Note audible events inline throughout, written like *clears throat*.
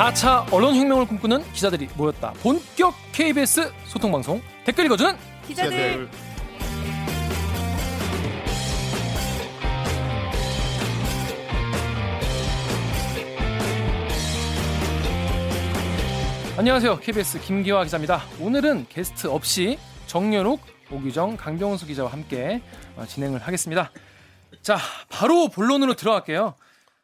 4차 언론혁명을 꿈꾸는 기자들이 모였다. 본격 KBS 소통방송 댓글 읽어주는 기자들. 안녕하세요. KBS 김기화 기자입니다. 오늘은 게스트 없이 정연욱, 오규정, 강병수 기자와 함께 어, 진행을 하겠습니다. 자, 바로 본론으로 들어갈게요.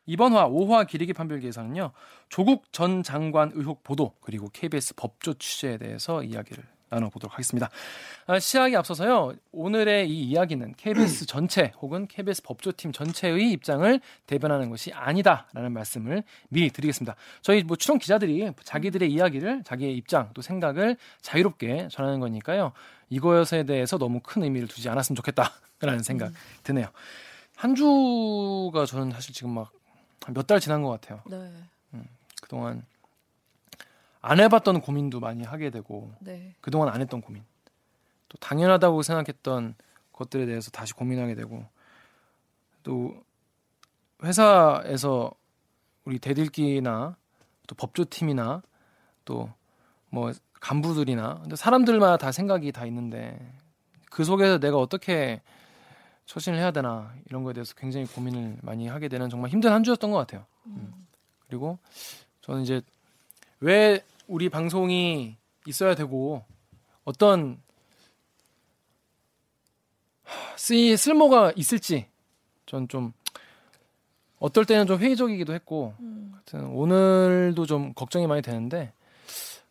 이번 화 5화 기리기 판별기에서는요. 조국 전 장관 의혹 보도 그리고 KBS 법조 취재에 대해서 이야기를 나눠보도록 하겠습니다. 아, 시작에 앞서서요. 오늘의 이 이야기는 KBS *clears throat* 전체 혹은 KBS 법조팀 전체의 입장을 대변하는 것이 아니다라는 말씀을 미리 드리겠습니다. 저희 뭐 추론 기자들이 자기들의 이야기를 자기의 입장 또 생각을 자유롭게 전하는 거니까요. 이것에 대해서 너무 큰 의미를 두지 않았으면 좋겠다라는 생각 드네요. 한 주가 저는 사실 지금 막 몇 달 지난 것 같아요. 네. 그동안 안 해봤던 고민도 많이 하게 되고 네. 그동안 안 했던 고민 또 당연하다고 생각했던 것들에 대해서 다시 고민하게 되고 또 회사에서 우리 대들기나 또 법조팀이나 또 뭐 간부들이나 근데 사람들마다 다 생각이 다 있는데 그 속에서 내가 어떻게 처신을 해야 되나 이런 거에 대해서 굉장히 고민을 많이 하게 되는 정말 힘든 한 주였던 것 같아요. 음. 그리고 저는 이제 왜 우리 방송이 있어야 되고 어떤 쓰이 쓸모가 있을지 전 좀 어떨 때는 좀 회의적이기도 했고 음. 하여튼 오늘도 좀 걱정이 많이 되는데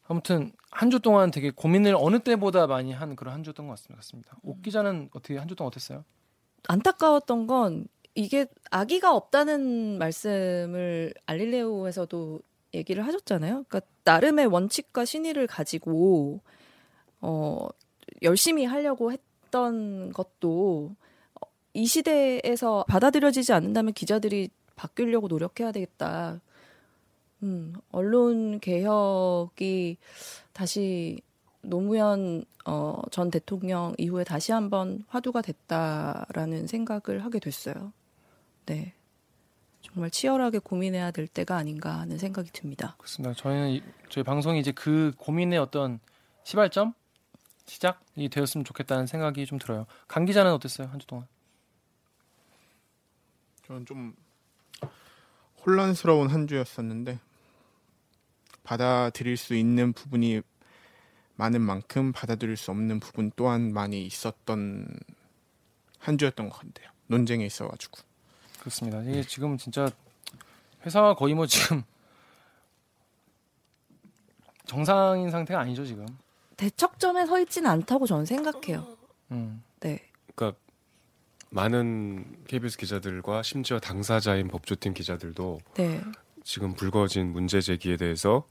아무튼 한 주 동안 되게 고민을 어느 때보다 많이 한 그런 한 주였던 것 같습니다. 옥 기자는 어떻게 한 주 동안 어땠어요? 안타까웠던 건 이게 아기가 없다는 말씀을 알릴레오에서도 얘기를 하셨잖아요. 그러니까 나름의 원칙과 신의를 가지고 어 열심히 하려고 했던 것도 어, 이 시대에서 받아들여지지 않는다면 기자들이 바뀌려고 노력해야 되겠다. 음, 언론 개혁이 다시 노무현 어, 전 대통령 이후에 다시 한번 화두가 됐다라는 생각을 하게 됐어요. 네. 정말 치열하게 고민해야 될 때가 아닌가 하는 생각이 듭니다. 그렇습니다. 저희는 이- 저희 방송이 이제 그 고민의 어떤 시발점 시작이 되었으면 좋겠다는 생각이 좀 들어요. 강 기자는 어땠어요 한 주 동안? 저는 좀 혼란스러운 한 주였었는데 받아들일 수 있는 부분이 많은 만큼 받아들일 수 없는 부분 또한 많이 있었던 한 주였던 것 같아요. 논쟁에 있어가지고. 그렇습니다. 이게 지금 진짜 회사가 거의 뭐 지금 정상인 상태가 아니죠 지금. 대척점에 서 있지는 않다고 저는 생각해요. 음. 네. 그러니까 많은 KBS 기자들과 심지어 당사자인 법조팀 기자들도 네. 지금 불거진 문제 제기에 대해서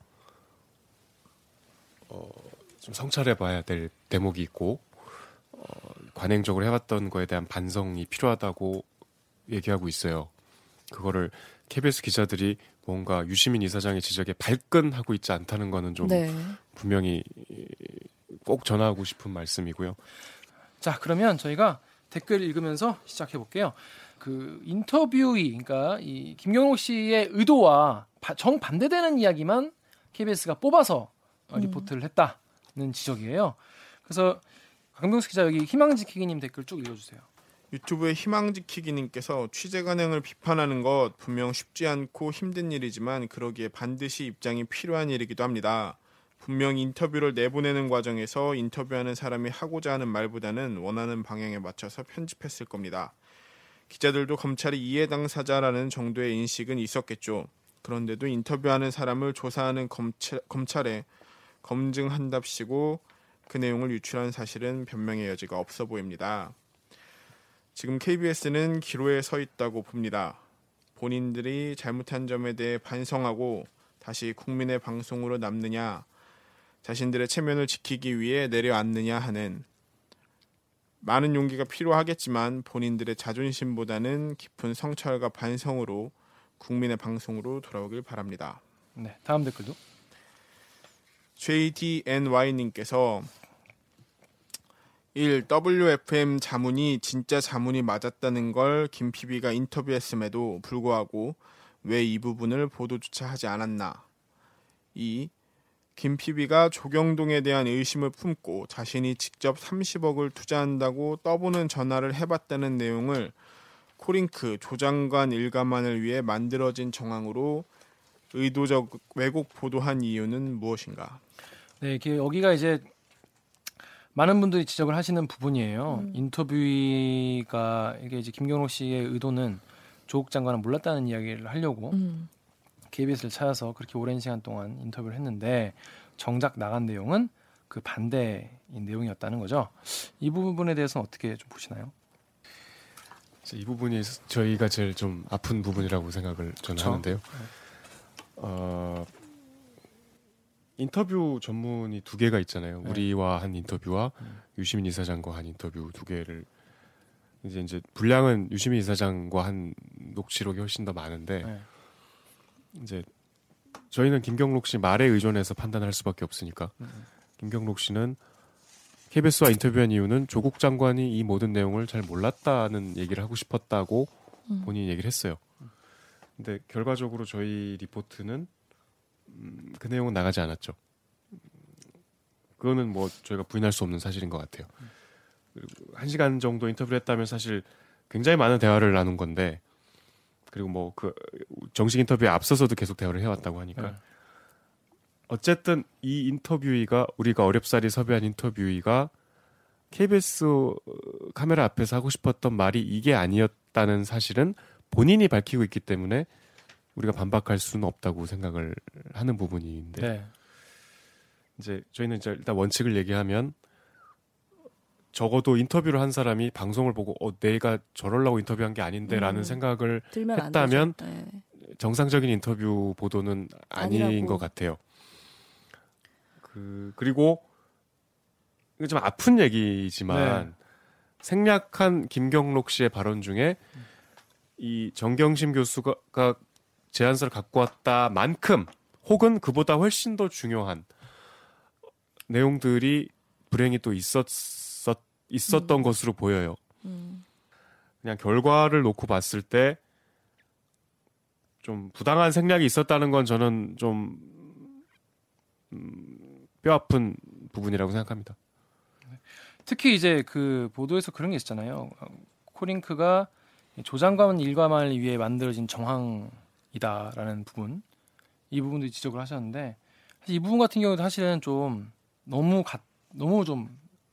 어, 좀 성찰해봐야 될 대목이 있고 어, 관행적으로 해왔던 거에 대한 반성이 필요하다고 얘기하고 있어요. 그거를 KBS 기자들이 뭔가 유시민 이사장의 지적에 발끈하고 있지 않다는 거는 좀 네. 분명히 꼭 전하고 싶은 말씀이고요. 자 그러면 저희가 댓글 읽으면서 시작해 볼게요. 그 인터뷰이 그러니까 이 김경록 씨의 의도와 바- 정 반대되는 이야기만 KBS가 뽑아서 어, 리포트를 했다는 지적이에요. 그래서 강병수 기자 여기 희망지키기님 댓글 쭉 읽어주세요. 유튜브의 희망지키기님께서 취재 관행을 비판하는 것 분명 쉽지 않고 힘든 일이지만 그러기에 반드시 입장이 필요한 일이기도 합니다. 분명 인터뷰를 내보내는 과정에서 인터뷰하는 사람이 하고자 하는 말보다는 원하는 방향에 맞춰서 편집했을 겁니다. 기자들도 검찰이 이해 당사자라는 정도의 인식은 있었겠죠. 그런데도 인터뷰하는 사람을 조사하는 검찰, 검찰에 검증한답시고 그 내용을 유출한 사실은 변명의 여지가 없어 보입니다. 지금 KBS는 기로에 서 있다고 봅니다. 본인들이 잘못한 점에 대해 반성하고 다시 국민의 방송으로 남느냐, 자신들의 체면을 지키기 위해 내려앉느냐 하는 많은 용기가 필요하겠지만 본인들의 자존심보다는 깊은 성찰과 반성으로 국민의 방송으로 돌아오길 바랍니다. 네, 다음 댓글도. JDNY님께서 1. WFM 자문이 진짜 자문이 맞았다는 걸 김PB가 인터뷰했음에도 불구하고 왜 이 부분을 보도조차 하지 않았나. 2. 김PB가 조경동에 대한 의심을 품고 자신이 직접 30억을 투자한다고 떠보는 전화를 해봤다는 내용을 코링크 조장관 일가만을 위해 만들어진 정황으로 의도적 왜곡 보도한 이유는 무엇인가? 네, 여기가 이제 많은 분들이 지적을 하시는 부분이에요. 음. 인터뷰가 이게 이제 김경록 씨의 의도는 조국 장관은 몰랐다는 이야기를 하려고 음. KBS를 찾아서 그렇게 오랜 시간 동안 인터뷰를 했는데 정작 나간 내용은 그 반대인 내용이었다는 거죠. 이 부분에 대해서는 어떻게 좀 보시나요? 이 부분이 저희가 제일 좀 아픈 부분이라고 생각을 저는 그쵸? 하는데요. 어, 인터뷰 전문이 두 개가 있잖아요. 네. 우리와 한 인터뷰와 음. 유시민 이사장과 한 인터뷰 두 개를 이제 이제 분량은 유시민 이사장과 한 녹취록이 훨씬 더 많은데 네. 이제 저희는 김경록 씨 말에 의존해서 판단할 수밖에 없으니까 음. 김경록 씨는 KBS와 인터뷰한 이유는 조국 장관이 이 모든 내용을 잘 몰랐다는 얘기를 하고 싶었다고 음. 본인이 얘기를 했어요. 근데 결과적으로 저희 리포트는 음, 그 내용은 나가지 않았죠. 그거는 뭐 저희가 부인할 수 없는 사실인 것 같아요. 그리고 한 시간 정도 인터뷰를 했다면 사실 굉장히 많은 대화를 나눈 건데 그리고 뭐 그 정식 인터뷰에 앞서서도 계속 대화를 해왔다고 하니까 네. 어쨌든 이 인터뷰이가 우리가 어렵사리 섭외한 인터뷰이가 KBS 카메라 앞에서 하고 싶었던 말이 이게 아니었다는 사실은 본인이 밝히고 있기 때문에 우리가 반박할 수는 없다고 생각을 하는 부분인데 네. 이제 저희는 이제 일단 원칙을 얘기하면 적어도 인터뷰를 한 사람이 방송을 보고 어 내가 저럴라고 인터뷰한 게 아닌데라는 음. 생각을 했다면. 네. 정상적인 인터뷰 보도는 아닌 아니라고. 것 같아요. 그 그리고 이거 좀 아픈 얘기지만 네. 생략한 김경록 씨의 발언 중에 이 정경심 교수가 가 제안서를 갖고 왔다만큼 혹은 그보다 훨씬 더 중요한 내용들이 불행히 또 있었었 있었던 음. 것으로 보여요. 음. 그냥 결과를 놓고 봤을 때 좀 부당한 생략이 있었다는 건 저는 좀 음, 뼈아픈 부분이라고 생각합니다. 특히 이제 그 보도에서 그런 게 있잖아요. 코링크가 조장관 일과만을 위해 만들어진 정황 이다라는 부분, 이 부분도 지적을 하셨는데 사실 이 부분 같은 경우도 사실은 좀 너무 가, 너무 좀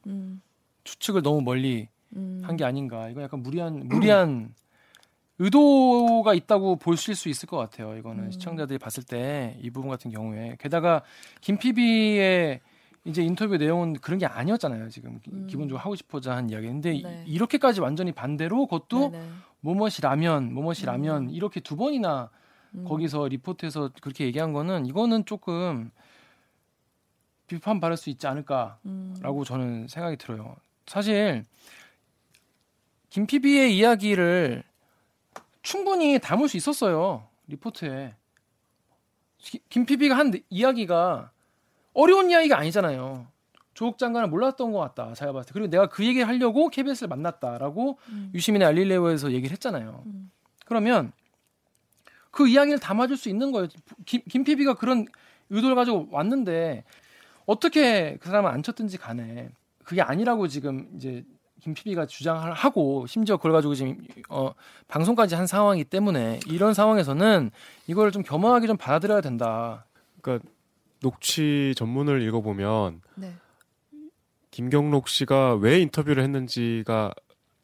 음. 추측을 너무 멀리 음. 한게 아닌가. 이거 약간 무리한 무리한 *clears throat* 의도가 있다고 보실 수 있을 것 같아요. 이거는 음. 시청자들이 봤을 때 이 부분 같은 경우에 게다가 김PB의 이제 인터뷰 내용은 그런 게 아니었잖아요. 지금 기- 음. 기본적으로 하고 싶어자 한 이야기인데 이- 네. 이렇게까지 완전히 반대로 그것도 네네. 뭐뭇이라면 뭐뭇이라면 음. 이렇게 두 번이나 음. 거기서 리포트에서 그렇게 얘기한 거는 이거는 조금 비판 받을 수 있지 않을까 음. 라고 저는 생각이 들어요. 사실 김PB의 이야기를 충분히 담을 수 있었어요. 리포트에. 김PB가 한 이야기가 어려운 이야기가 아니잖아요. 조국 장관을 몰랐던 것 같다. 제가 봤을 때. 그리고 내가 그 얘기를 하려고 KBS를 만났다라고 음. 유시민의 알릴레오에서 얘기를 했잖아요. 음. 그러면 그 이야기를 담아줄 수 있는 거예요. 김, 김 PB가 그런 의도를 가지고 왔는데 어떻게 그 사람을 안 쳤든지 간에 그게 아니라고 지금 이제 김 PB가 주장을 하고 심지어 그걸 가지고 지금 어 방송까지 한 상황이기 때문에 이런 상황에서는 이걸 좀 겸허하게 좀 받아들여야 된다. 그러니까 녹취 전문을 읽어보면 네. 김경록 씨가 왜 인터뷰를 했는지가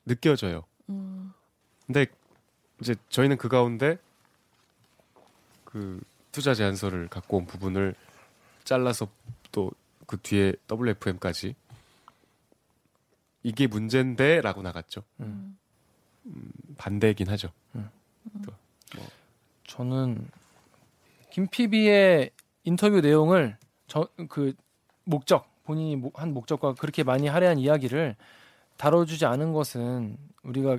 느껴져요. 음. 근데 이제 저희는 그 가운데 그 투자 제안서를 갖고 온 부분을 잘라서 또 그 뒤에 WFM까지 이게 문제인데라고 나갔죠. 음. 반대긴 하죠. 저는 김 PB의 인터뷰 내용을 저 그 목적 본인이 모- 한 목적과 그렇게 많이 할애한 이야기를 다뤄주지 않은 것은 우리가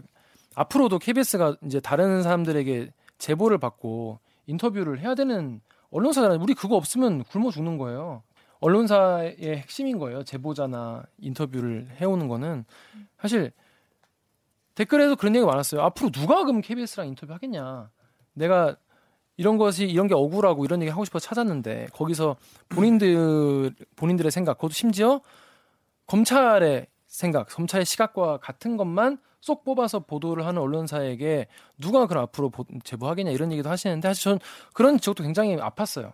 앞으로도 KBS가 이제 다른 사람들에게 제보를 받고 인터뷰를 해야 되는 언론사잖아요. 우리 그거 없으면 굶어 죽는 거예요. 언론사의 핵심인 거예요. 제보자나 인터뷰를 해오는 거는 사실 댓글에도 그런 얘기가 많았어요. 앞으로 누가 그럼 KBS랑 인터뷰 하겠냐? 내가 이런 것이 이런 게 억울하고 이런 얘기 하고 싶어 찾았는데 거기서 본인들 본인들의 생각, 그것도 심지어 검찰의 생각, 검찰의 시각과 같은 것만 쏙 뽑아서 보도를 하는 언론사에게 누가 그럼 앞으로 보, 제보하겠냐 이런 얘기도 하시는데 사실 전 그런 지적도 굉장히 아팠어요.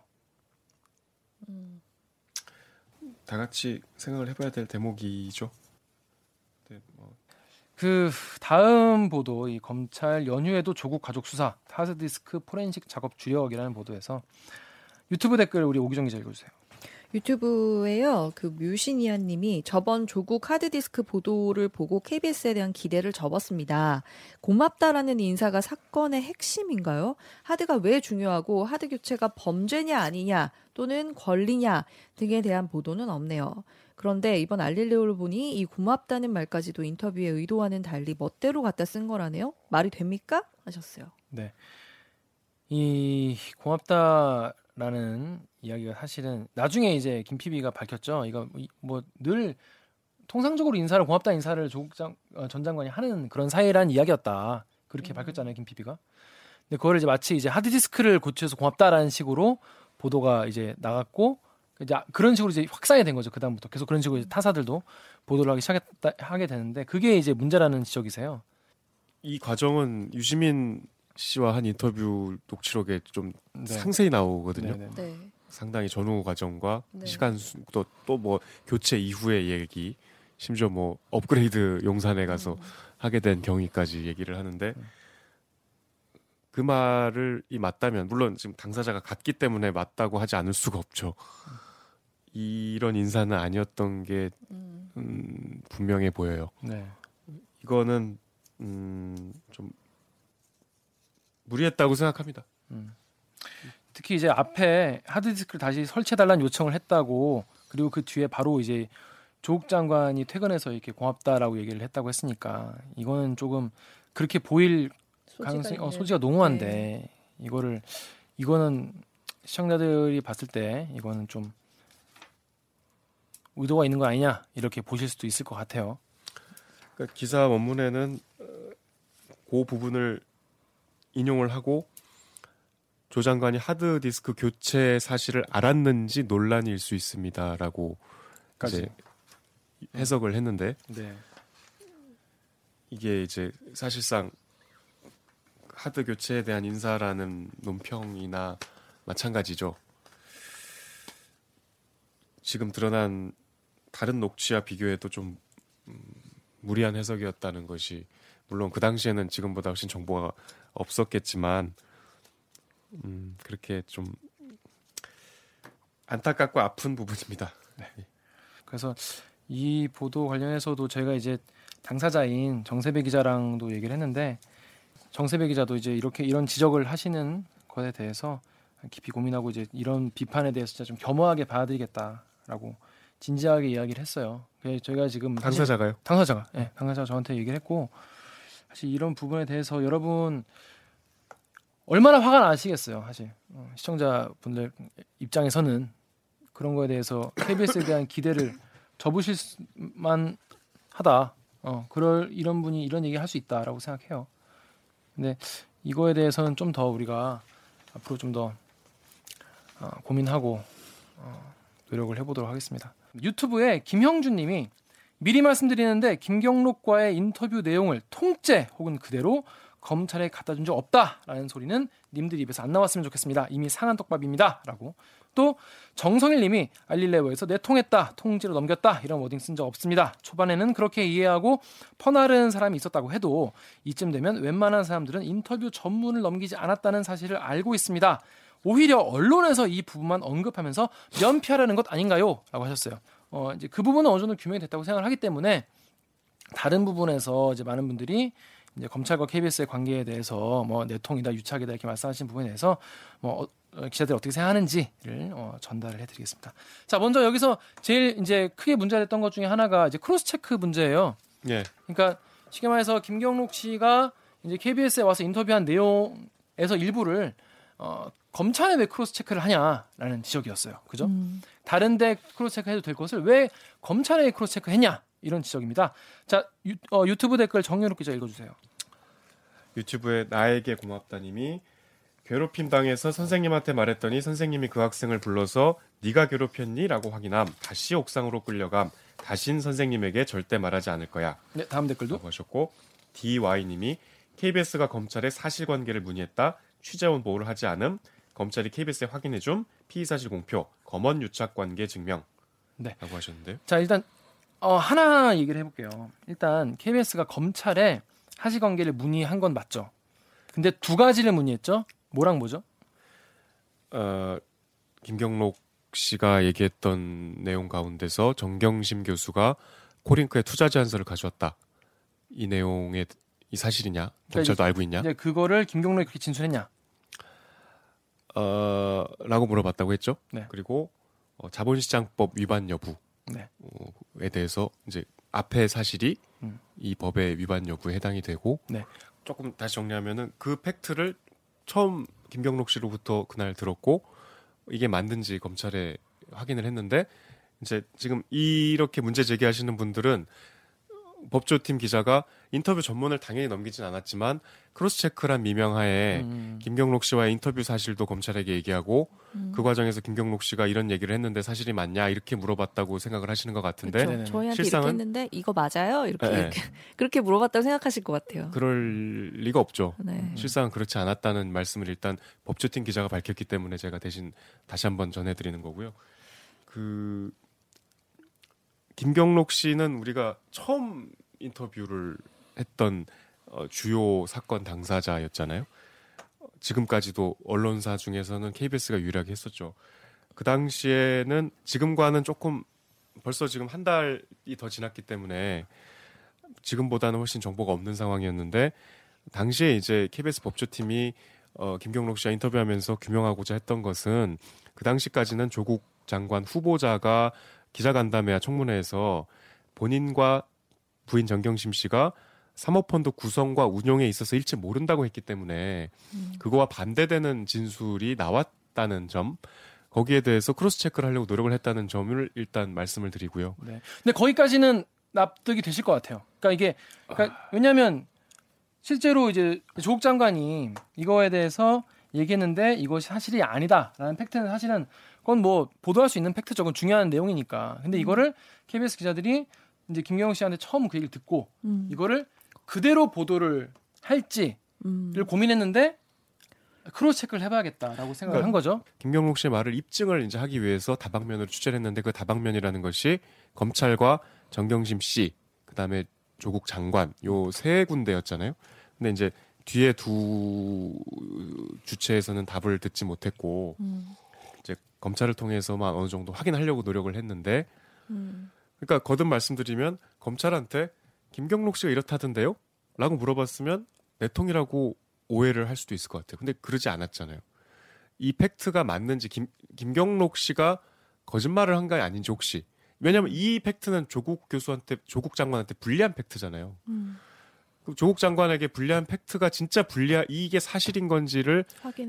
다 같이 생각을 해봐야 될 대목이죠. 네, 뭐. 그 다음 보도 이 검찰 연휴에도 조국 가족 수사 하드디스크 포렌식 작업 주력이라는 보도에서 유튜브 댓글 우리 오기정 기자 읽어주세요. 유튜브에요. 그 뮤시니아 님이 저번 조국 하드디스크 보도를 보고 KBS에 대한 기대를 접었습니다. 고맙다라는 인사가 사건의 핵심인가요? 하드가 왜 중요하고 하드 교체가 범죄냐 아니냐 또는 권리냐 등에 대한 보도는 없네요. 그런데 이번 알릴레오를 보니 이 고맙다는 말까지도 인터뷰에 의도와는 달리 멋대로 갖다 쓴 거라네요. 말이 됩니까? 하셨어요. 네. 이 고맙다 라는 이야기가 사실은 나중에 이제 김PB가 밝혔죠. 이거 뭐 늘 통상적으로 인사를 고맙다 인사를 조국 장, 어, 전 장관이 하는 그런 사이란 이야기였다. 그렇게 음. 밝혔잖아요, 김PB가. 근데 그거를 이제 마치 이제 하드디스크를 고쳐서 고맙다라는 식으로 보도가 이제 나갔고 이제 그런 식으로 이제 확산이 된 거죠. 그 다음부터 계속 그런 식으로 타사들도 보도를 하기 시작했다 하게 되는데 그게 이제 문제라는 지적이세요. 이 과정은 유시민 씨와 한 인터뷰 녹취록에 좀 네. 상세히 나오거든요. 네네. 네. 네. 상당히 전후 과정과 네. 시간 또 또 뭐 교체 이후의 얘기, 심지어 뭐 업그레이드 용산에 가서 음. 하게 된 경위까지 얘기를 하는데 네. 그 말을 이 맞다면 물론 지금 당사자가 같기 때문에 맞다고 하지 않을 수가 없죠. 이런 인사는 아니었던 게 음, 음 분명해 보여요. 네. 이거는 음, 좀 무리했다고 생각합니다. 음. 특히 이제 앞에 하드디스크를 다시 설치해달라는 요청을 했다고 그리고 그 뒤에 바로 이제 조국 장관이 퇴근해서 이렇게 고맙다라고 얘기를 했다고 했으니까 이거는 조금 그렇게 보일 가능성이 어, 소지가 농후한데 네. 이거를 이거는 시청자들이 봤을 때 이거는 좀 의도가 있는 거 아니냐 이렇게 보실 수도 있을 것 같아요. 그러니까 기사 원문에는 어, 그 부분을 인용을 하고 조 장관이 하드 디스크 교체 사실을 알았는지 논란일 수 있습니다라고 이제 해석을 했는데 네. 이게 이제 사실상 하드 교체에 대한 인사라는 논평이나 마찬가지죠. 지금 드러난 다른 녹취와 비교해도 좀 음, 무리한 해석이었다는 것이 물론 그 당시에는 지금보다 훨씬 정보가 없었겠지만 음, 그렇게 좀 안타깝고 아픈 부분입니다. 네. 그래서 이 보도 관련해서도 저희가 이제 당사자인 정세배 기자랑도 얘기를 했는데 정세배 기자도 이제 이렇게 이런 지적을 하시는 것에 대해서 깊이 고민하고 이제 이런 비판에 대해서 진짜 좀 겸허하게 받아들이겠다라고 진지하게 이야기를 했어요. 저희가 지금 당사자가요? 당사자가, 예, 네, 당사자가 저한테 얘기를 했고 사실 이런 부분에 대해서 여러분 얼마나 화가 나시겠어요, 사실 어, 시청자분들 입장에서는 그런 거에 대해서 KBS에 대한 기대를 접으실 만 하다. 어, 그럴 이런 분이 이런 얘기 할 수 있다라고 생각해요. 근데 이거에 대해서는 좀 더 우리가 앞으로 좀더 어, 고민하고 어, 노력을 해보도록 하겠습니다. 유튜브에 김형준님이 미리 말씀드리는데 김경록과의 인터뷰 내용을 통째 혹은 그대로 검찰에 갖다 준 적 없다라는 소리는 님들 입에서 안 나왔으면 좋겠습니다. 이미 상한 떡밥입니다라고 또 정성일 님이 알릴레오에서 내통했다, 통지로 넘겼다 이런 워딩 쓴 적 없습니다. 초반에는 그렇게 이해하고 퍼나른 사람이 있었다고 해도 이쯤 되면 웬만한 사람들은 인터뷰 전문을 넘기지 않았다는 사실을 알고 있습니다. 오히려 언론에서 이 부분만 언급하면서 면피하려는 것 아닌가요? 라고 하셨어요. 어, 이제 그 부분은 어느 정도 규명이 됐다고 생각을 하기 때문에 다른 부분에서 이제 많은 분들이 이제 검찰과 KBS의 관계에 대해서 뭐 내통이다 유착이다 이렇게 말씀하신 부분에 대해서 뭐 어, 기자들이 어떻게 생각하는지를 어, 전달을 해드리겠습니다. 자, 먼저 여기서 제일 이제 크게 문제가 됐던 것 중에 하나가 이제 cross check 문제예요. 예. 그러니까 쉽게 말해서 김경록 씨가 이제 KBS에 와서 인터뷰한 내용에서 일부를 어, 검찰에 왜 cross check를 하냐라는 지적이었어요. 그죠? 음. 다른데 cross check 해도 될 것을 왜 검찰에 cross check 했냐 이런 지적입니다. 자, 유, 어, 유튜브 댓글 정현욱 기자 읽어주세요. 유튜브에 나에게 고맙다님이 괴롭힘 당해서 선생님한테 말했더니 선생님이 그 학생을 불러서 네가 괴롭혔니?라고 확인함. 다시 옥상으로 끌려감. 다신 선생님에게 절대 말하지 않을 거야. 네, 다음 댓글도. 하셨고 DY님이 KBS가 검찰에 사실관계를 문의했다. 취재원 보호를 하지 않음. 검찰이 KBS에 확인해줌. 피의사실 공표. 검언 유착 관계 증명. 네. 라고 하셨는데요. 자, 일단 어, 하나 얘기를 해볼게요. 일단 KBS가 검찰에 사실관계를 문의한 건 맞죠. 근데 두 가지를 문의했죠. 뭐랑 뭐죠? 어, 김경록 씨가 얘기했던 내용 가운데서 정경심 교수가 코링크에 투자 제안서를 가져왔다. 이 내용의 이 사실이냐? 경찰도 알고 있냐? 이제 그거를 김경록이 그렇게 진술했냐? 어, 라고 물어봤다고 했죠. 네. 그리고 어, 자본시장법 위반 여부에 네. 대해서 이제 앞에 사실이 음. 이 법의 위반 여부에 해당이 되고 네. 조금 다시 정리하면은 그 팩트를 처음 김경록 씨로부터 그날 들었고 이게 맞는지 검찰에 확인을 했는데 이제 지금 이렇게 문제 제기하시는 분들은 법조팀 기자가 인터뷰 전문을 당연히 넘기진 않았지만 cross check란 미명하에 음. 김경록 씨와의 인터뷰 사실도 검찰에게 얘기하고 음. 그 과정에서 김경록 씨가 이런 얘기를 했는데 사실이 맞냐 이렇게 물어봤다고 생각을 하시는 것 같은데 그쵸. 저희한테 실상은- 이렇게 했는데 이거 맞아요? 이렇게, 네. 이렇게 *laughs* 그렇게 물어봤다고 생각하실 것 같아요. 그럴 리가 없죠. 네. 실상은 그렇지 않았다는 말씀을 일단 법조팀 기자가 밝혔기 때문에 제가 대신 다시 한번 전해드리는 거고요. 그 김경록 씨는 우리가 처음 인터뷰를 했던 어, 주요 사건 당사자였잖아요. 어, 지금까지도 언론사 중에서는 KBS가 유일하게 했었죠. 그 당시에는 지금과는 조금 벌써 지금 한 달이 더 지났기 때문에 지금보다는 훨씬 정보가 없는 상황이었는데 당시에 이제 KBS 법조팀이 어, 김경록 씨와 인터뷰하면서 규명하고자 했던 것은 그 당시까지는 조국 장관 후보자가 기자간담회와 청문회에서 본인과 부인 정경심 씨가 사모펀드 구성과 운용에 있어서 일체 모른다고 했기 때문에 그거와 반대되는 진술이 나왔다는 점 거기에 대해서 cross check를 하려고 노력을 했다는 점을 일단 말씀을 드리고요. 네. 근데 거기까지는 납득이 되실 것 같아요. 그러니까 이게 그러니까 왜냐하면 실제로 이제 조국 장관이 이거에 대해서 얘기했는데 이것이 사실이 아니다라는 팩트는 사실은 그건 뭐 보도할 수 있는. 그건 중요한 내용이니까. 근데 이거를 KBS 기자들이 이제 김경호 씨한테 처음 그 얘기를 듣고 음. 이거를 그대로 보도를 할지를 음. 고민했는데 크로스 체크를 해봐야겠다라고 생각을 그러니까 한 거죠. 김경록 씨의 말을 입증을 이제 하기 위해서 다방면으로 취재를 했는데 그 다방면이라는 것이 검찰과 정경심 씨, 그다음에 조국 장관 요 세 군데였잖아요. 근데 이제 뒤에 두 주체에서는 답을 듣지 못했고 음. 이제 검찰을 통해서만 어느 정도 확인하려고 노력을 했는데 음. 그러니까 거듭 말씀드리면 검찰한테 김경록 씨가 이렇다던데요? 라고 물어봤으면 내통이라고 오해를 할 수도 있을 것 같아요. 근데 그러지 않았잖아요. 이 팩트가 맞는지 김, 김경록 씨가 거짓말을 한거 아닌지 혹시 왜냐하면 이 팩트는 조국 교수한테 조국 장관한테 불리한 팩트잖아요. 음. 그 조국 장관에게 불리한 팩트가 진짜 불리한 이게 사실인 건지를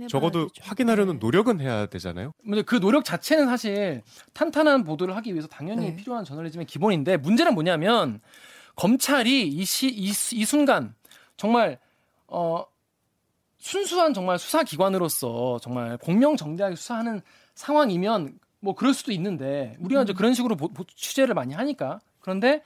적어도 확인하려는 노력은 해야 되잖아요. 근데 그 노력 자체는 사실 탄탄한 보도를 하기 위해서 당연히 네. 필요한 저널리즘의 기본인데 문제는 뭐냐면 검찰이 이, 시, 이, 수- 이 순간 정말 어 순수한 정말 수사 기관으로서 정말 공명정대하게 수사하는 상황이면 뭐 그럴 수도 있는데 우리가 이제 그런 식으로 보- 보- 취재를 많이 하니까 그런데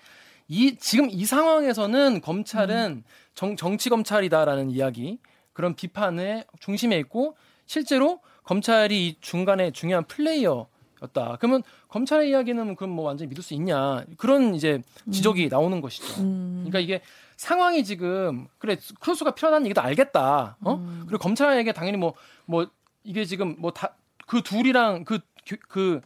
이 지금 이 상황에서는 검찰은 정, 정치 검찰이다라는 이야기 그런 비판의 중심에 있고 실제로 검찰이 이 중간에 중요한 플레이어였다. 그러면 검찰의 이야기는 그럼 뭐 완전히 믿을 수 있냐 그런 이제 지적이 나오는 것이죠. 음. 그러니까 이게 상황이 지금 그래 크로스가 필요하다는 얘기도 알겠다. 어? 음. 그리고 검찰에게 당연히 뭐뭐 이게 지금 뭐 다 그 둘이랑 그그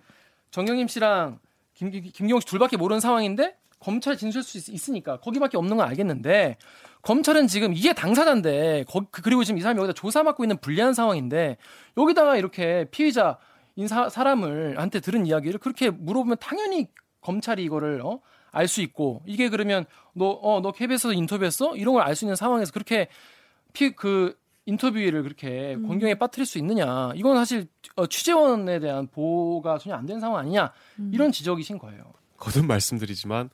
정경임 씨랑 김, 김경호 씨 둘밖에 모르는 상황인데 검찰 진술할 수 있, 으니까 거기밖에 없는 건 알겠는데 검찰은 지금 이게 당사자인데 거, 그- 그리고 지금 이 사람이 여기다 조사받고 있는 불리한 상황인데 여기다가 이렇게 피의자 인사 사람을 한테 들은 이야기를 그렇게 물어보면 당연히 검찰이 이거를 어? 알 수 있고 이게 그러면 너어너 KBS에서 인터뷰했어 이런 걸 알 수 있는 상황에서 그렇게 피 그 인터뷰를 그렇게 음. 공경에 빠뜨릴 수 있느냐 이건 사실 어, 취재원에 대한 보호가 전혀 안 되는 상황 아니냐 음. 이런 지적이신 거예요. 거듭 말씀드리지만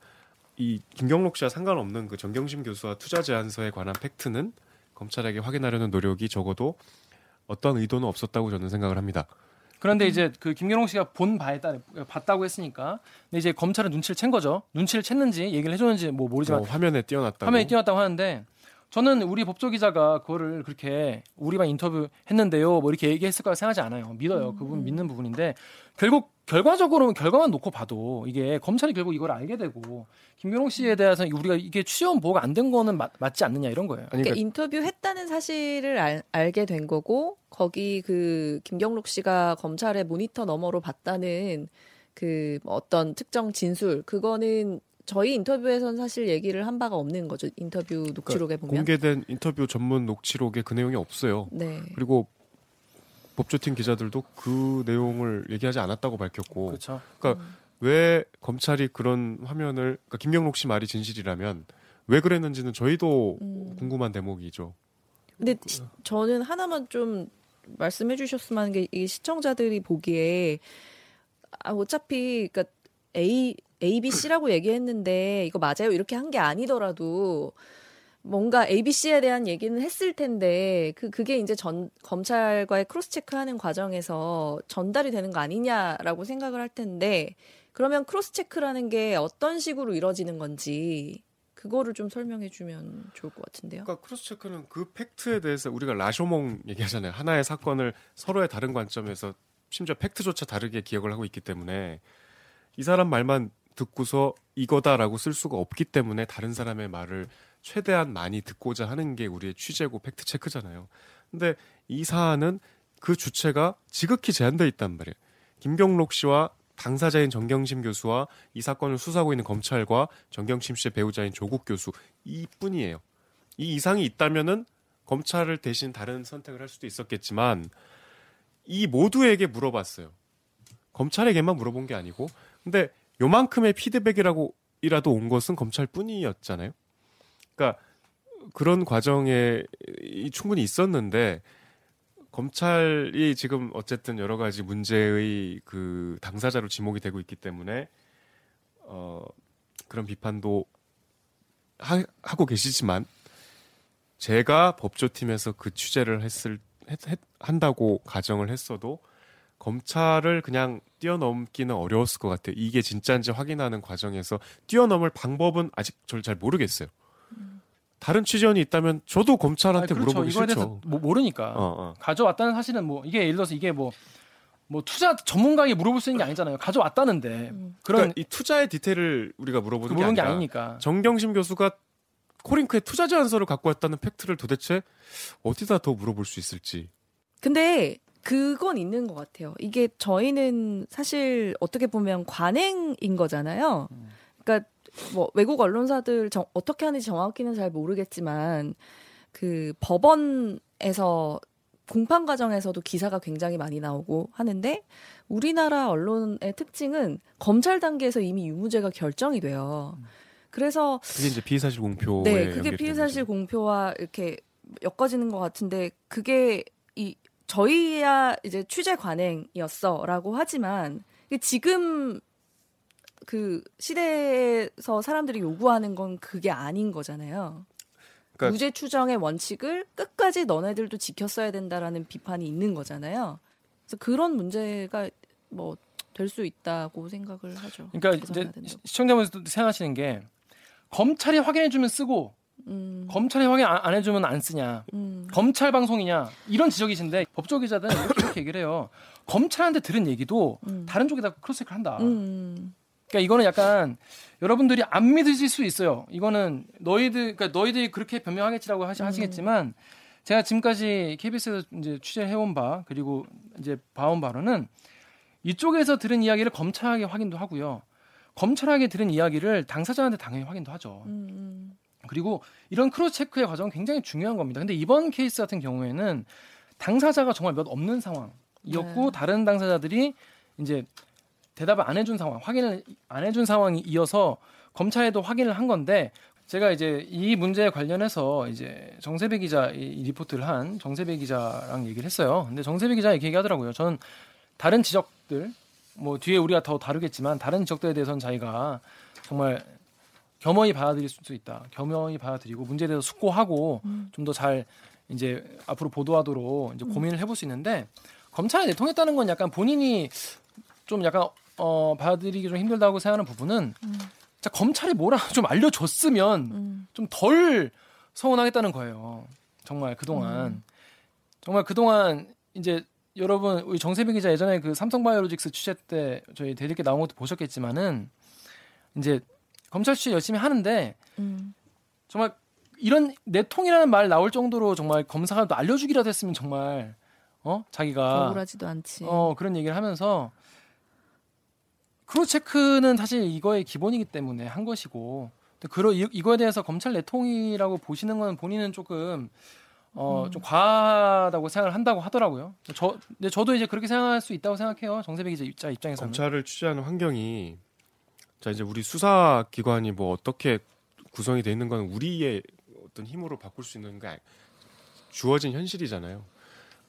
이 김경록 씨와 상관없는 그 정경심 교수와 투자 제안서에 관한 팩트는 검찰에게 확인하려는 노력이 적어도 어떤 의도는 없었다고 저는 생각을 합니다. 그런데 이제 그 김경록 씨가 본 바에 따라 봤다고 했으니까 근데 이제 검찰은 눈치를 챈 거죠. 눈치를 챘는지 얘기를 해줬는지 뭐 모르지만 뭐 화면에 띄어놨다고. 화면에 띄어났다고 하는데 저는 우리 법조 기자가 그거를 그렇게 우리만 인터뷰 했는데요. 뭐 이렇게 얘기했을 거라 생각하지 않아요. 믿어요. 그 부분 믿는 부분인데 결국 결과적으로는 결과만 놓고 봐도 이게 검찰이 결국 이걸 알게 되고 김경록 씨에 대해서 우리가 이게 취재원 보호가 안 된 거는 맞, 맞지 않느냐 이런 거예요. 그러니까 그러니까 인터뷰했다는 사실을 알, 알게 된 거고 거기 그 김경록 씨가 검찰의 모니터 너머로 봤다는 그 어떤 특정 진술 그거는 저희 인터뷰에선 사실 얘기를 한 바가 없는 거죠. 인터뷰 녹취록에 보면. 공개된 인터뷰 전문 녹취록에 그 내용이 없어요. 네. 그리고 법조팀 기자들도 그 내용을 얘기하지 않았다고 밝혔고 그렇죠. 그러니까 왜 검찰이 그런 화면을 그러니까 김경록 씨 말이 진실이라면 왜 그랬는지는 저희도 음. 궁금한 대목이죠. 근데 시- 저는 하나만 좀 말씀해 주셨으면 하는 게 이 시청자들이 보기에 아, 어차피 그러니까 A A B C라고 얘기했는데 이거 맞아요 이렇게 한 게 아니더라도 뭔가 A B C에 대한 얘기는 했을 텐데 그 그게 이제 전 검찰과의 크로스 체크하는 과정에서 전달이 되는 거 아니냐라고 생각을 할 텐데 그러면 cross check라는 게 어떤 식으로 이루어지는 건지 그거를 좀 설명해 주면 좋을 것 같은데요. 그러니까 cross check는 그 팩트에 대해서 우리가 라쇼몽 얘기하잖아요. 하나의 사건을 서로의 다른 관점에서 심지어 팩트조차 다르게 기억을 하고 있기 때문에 이 사람 말만 듣고서 이거다라고 쓸 수가 없기 때문에 다른 사람의 말을 최대한 많이 듣고자 하는 게 우리의 취재고 팩트 체크잖아요. 근데 이 사안은 그 주체가 지극히 제한돼 있단 말이에요. 김경록 씨와 당사자인 정경심 교수와 이 사건을 수사하고 있는 검찰과 정경심 씨의 배우자인 조국 교수 이뿐이에요. 이 이상이 있다면은 검찰을 대신 다른 선택을 할 수도 있었겠지만 이 모두에게 물어봤어요. 검찰에게만 물어본 게 아니고 근데 요만큼의 피드백이라고 이라도 온 것은 검찰뿐이었잖아요. 그러니까 그런 과정에 이 충분히 있었는데 검찰이 지금 어쨌든 여러 가지 문제의 그 당사자로 지목이 되고 있기 때문에 어 그런 비판도 하, 하고 계시지만 제가 법조팀에서 그 취재를 했을 했, 했- 한다고 가정을 했어도 검찰을 그냥 뛰어넘기는 어려웠을 것 같아요. 이게 진짜인지 확인하는 과정에서 뛰어넘을 방법은 아직 저를 잘 모르겠어요. 다른 취재원이 있다면 저도 검찰한테 아니, 그렇죠. 물어보기 이거에. 대해서 뭐 모르니까 어, 어. 가져왔다는 사실은 뭐 이게 예를 들어서 이게 뭐뭐 투자 전문가에게 물어볼 수 있는 게 아니잖아요. 가져왔다는데 음. 그런 그러니까 이 투자의 디테일을 우리가 물어보는 게 게 아니니까. 정경심 교수가 코링크의 투자 제안서를 갖고 왔다는 팩트를 도대체 어디다 더 물어볼 수 있을지. 근데 그건 있는 것 같아요. 이게 저희는 사실 어떻게 보면 관행인 거잖아요. 그러니까 뭐 외국 언론사들 정- 어떻게 하는지 정확히는 잘 모르겠지만 그 법원에서 공판 과정에서도 기사가 굉장히 많이 나오고 하는데 우리나라 언론의 특징은 검찰 단계에서 이미 유무죄가 결정이 돼요. 그래서 그게 이제 피의사실 공표에 네, 그게 피의사실. 공표와 이렇게 엮어지는 것 같은데 그게 이 저희야 이제 취재 관행이었어라고 하지만 지금 그 시대에서 사람들이 요구하는 건 그게 아닌 거잖아요. 그러니까- 무죄 추정의 원칙을 끝까지 너네들도 지켰어야 된다라는 비판이 있는 거잖아요. 그래서 그런 문제가 뭐 될 수 있다고 생각을 하죠. 그러니까 개선해야 이제. 시청자분들도 생각하시는 게 검찰이 확인해주면 쓰고 음, 검찰이 확인 안, 안 해주면 안 쓰냐. 음, 검찰 방송이냐 이런 지적이신데 법조 기자들은 이렇게, 이렇게 얘기를 해요. 검찰한테 들은 얘기도 음. 다른 쪽에다 cross check를 한다. 음, 그러니까 이거는 약간 여러분들이 안 믿으실 수 있어요. 이거는 너희들 그러니까 너희들이 그렇게 변명하겠지라고 하시, 음. 하시겠지만 제가 지금까지 KBS에서 이제 취재를 해온 바 그리고 이제 봐온 바로는 이쪽에서 들은 이야기를 검찰에게 확인도 하고요. 검찰에게 들은 이야기를 당사자한테 당연히 확인도 하죠. 음, 그리고 이런 cross check의 과정은 굉장히 중요한 겁니다. 근데 이번 케이스 같은 경우에는 당사자가 정말 몇 없는 상황이었고 네. 다른 당사자들이 이제 대답을 안 해준 상황, 확인을 안 해준 상황이 이어서 검찰에도 확인을 한 건데 제가 이제 이 문제에 관련해서 이제 정세배 기자 이, 이 리포트를 한 정세배 기자랑 얘기를 했어요. 근데 정세배 기자 이렇게 얘기하더라고요. 저는 다른 지적들 뭐 뒤에 우리가 더 다루겠지만 다른 지적들에 대해서는 자기가 정말 겸허히 받아들일 수 있다. 겸허히 받아들이고 문제에 대해서 숙고하고 음. 좀더 잘 이제 앞으로 보도하도록 이제 고민을 해볼 수 있는데 검찰에 내통했다는 건 약간 본인이 좀 약간 어 받아들이기 좀 힘들다고 생각하는 부분은 자 검찰이 뭐라 *laughs* 좀 알려줬으면 음. 좀덜 서운하겠다는 거예요. 정말 그동안 정말 그동안 이제 여러분 우리 정세빈 기자 예전에 그 삼성바이오로직스 취재 때 저희 대리께 나온 것도 보셨겠지만은 이제 검찰 취재 열심히 하는데 음. 정말 이런 내통이라는 말 나올 정도로 정말 검사가 또 알려주기라도 했으면 정말 어 자기가 억울하지도 않지. 어 그런 얘기를 하면서 크로스 체크는 사실 이거의 기본이기 때문에 한 것이고 또 그러 이, 이거에 대해서 검찰 내통이라고 보시는 건 본인은 조금 어좀 과하다고 생각을 한다고 하더라고요. 저 근데 저도 이제 그렇게 생각할 수 있다고 생각해요. 정세배 기자 입자 입장에서는. 검찰을 취재하는 환경이 자 이제 우리 수사 기관이 뭐 어떻게 구성이 돼 있는 건 우리의 어떤 힘으로 바꿀 수 있는 게 주어진 현실이잖아요.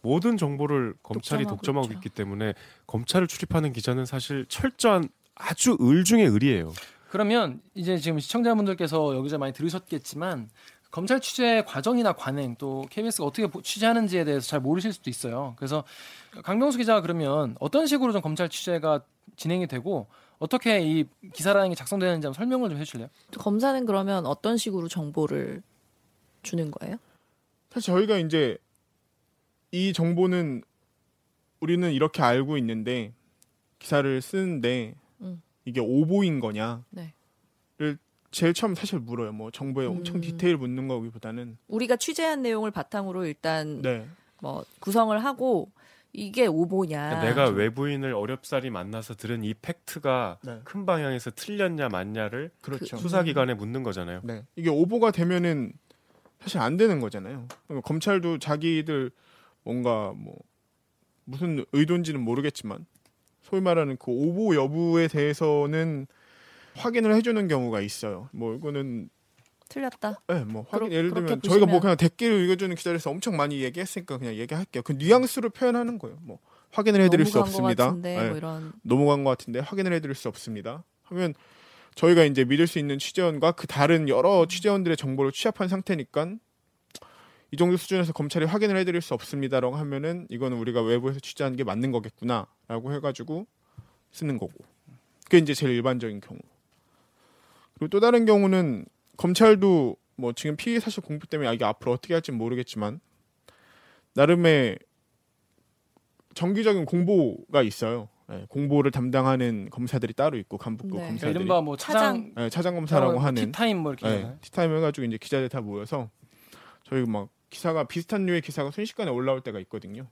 모든 정보를 검찰이 독점하고 독점하고. 있기 때문에 검찰을 출입하는 기자는 사실 철저한 아주 을 중의 을이에요. 그러면 이제 지금 시청자분들께서 여기서 많이 들으셨겠지만 검찰 취재 과정이나 관행 또 KBS가 어떻게 보- 취재하는지에 대해서 잘 모르실 수도 있어요. 그래서 강병수 기자가 그러면 어떤 식으로 좀 검찰 취재가 진행이 되고 어떻게 이 기사라는 게 작성되는지 한번 설명을 좀 해주실래요? 검사는 그러면 어떤 식으로 정보를 주는 거예요? 사실 저희가 이제 이 정보는 우리는 이렇게 알고 있는데 기사를 쓰는데 음. 이게 오보인 거냐? 네. 를 제일 처음 사실 물어요. 뭐 정보에 엄청 음. 디테일 묻는 거기보다는 우리가 취재한 내용을 바탕으로 일단 네. 뭐 구성을 하고 이게 오보냐. 그러니까 내가 외부인을 어렵사리 만나서 들은 이 팩트가 네. 큰 방향에서 틀렸냐 맞냐를 그렇죠. 그- 수사기관에 묻는 거잖아요. 네. 이게 오보가 되면은 사실 안 되는 거잖아요. 그러니까 검찰도 자기들 뭔가 뭐 무슨 의도인지는 모르겠지만 소위 말하는 그 오보 여부에 대해서는 확인을 해주는 경우가 있어요. 뭐 이거는 틀렸다. 네, 뭐 확인 그렇- 예를 들면 저희가 뭐 그냥 댓글 읽어주는 기자에서 엄청 많이 얘기했으니까 그냥 얘기할게요. 그 뉘앙스로 표현하는 거예요. 뭐 확인을 해드릴 수 없습니다. 같은데 네. 뭐 이런 넘어간 것 같은데 확인을 해드릴 수 없습니다. 하면 저희가 이제 믿을 수 있는 취재원과 그 다른 여러 취재원들의 정보를 취합한 상태니까 이 정도 수준에서 검찰이 확인을 해드릴 수 없습니다라고 하면은 이거는 우리가 외부에서 취재한 게 맞는 거겠구나라고 해가지고 쓰는 거고 그게 이제 제일 일반적인 경우. 그리고 또 다른 경우는 검찰도 뭐 지금 피의 사실 공표 때문에 아, 이게 앞으로 어떻게 할지 모르겠지만 나름의 정기적인 공보가 있어요. 예, 공보를 담당하는 검사들이 따로 있고 간부급 네. 그러니까 검사들이 이른바 뭐 차장, 예, 차장 검사라고 뭐 하는 티타임 뭐 이렇게 예, 하나요? 티타임 해가지고 이제 기자들 다 모여서 저희 막 기사가 비슷한 류의 기사가 순식간에 올라올 때가 있거든요.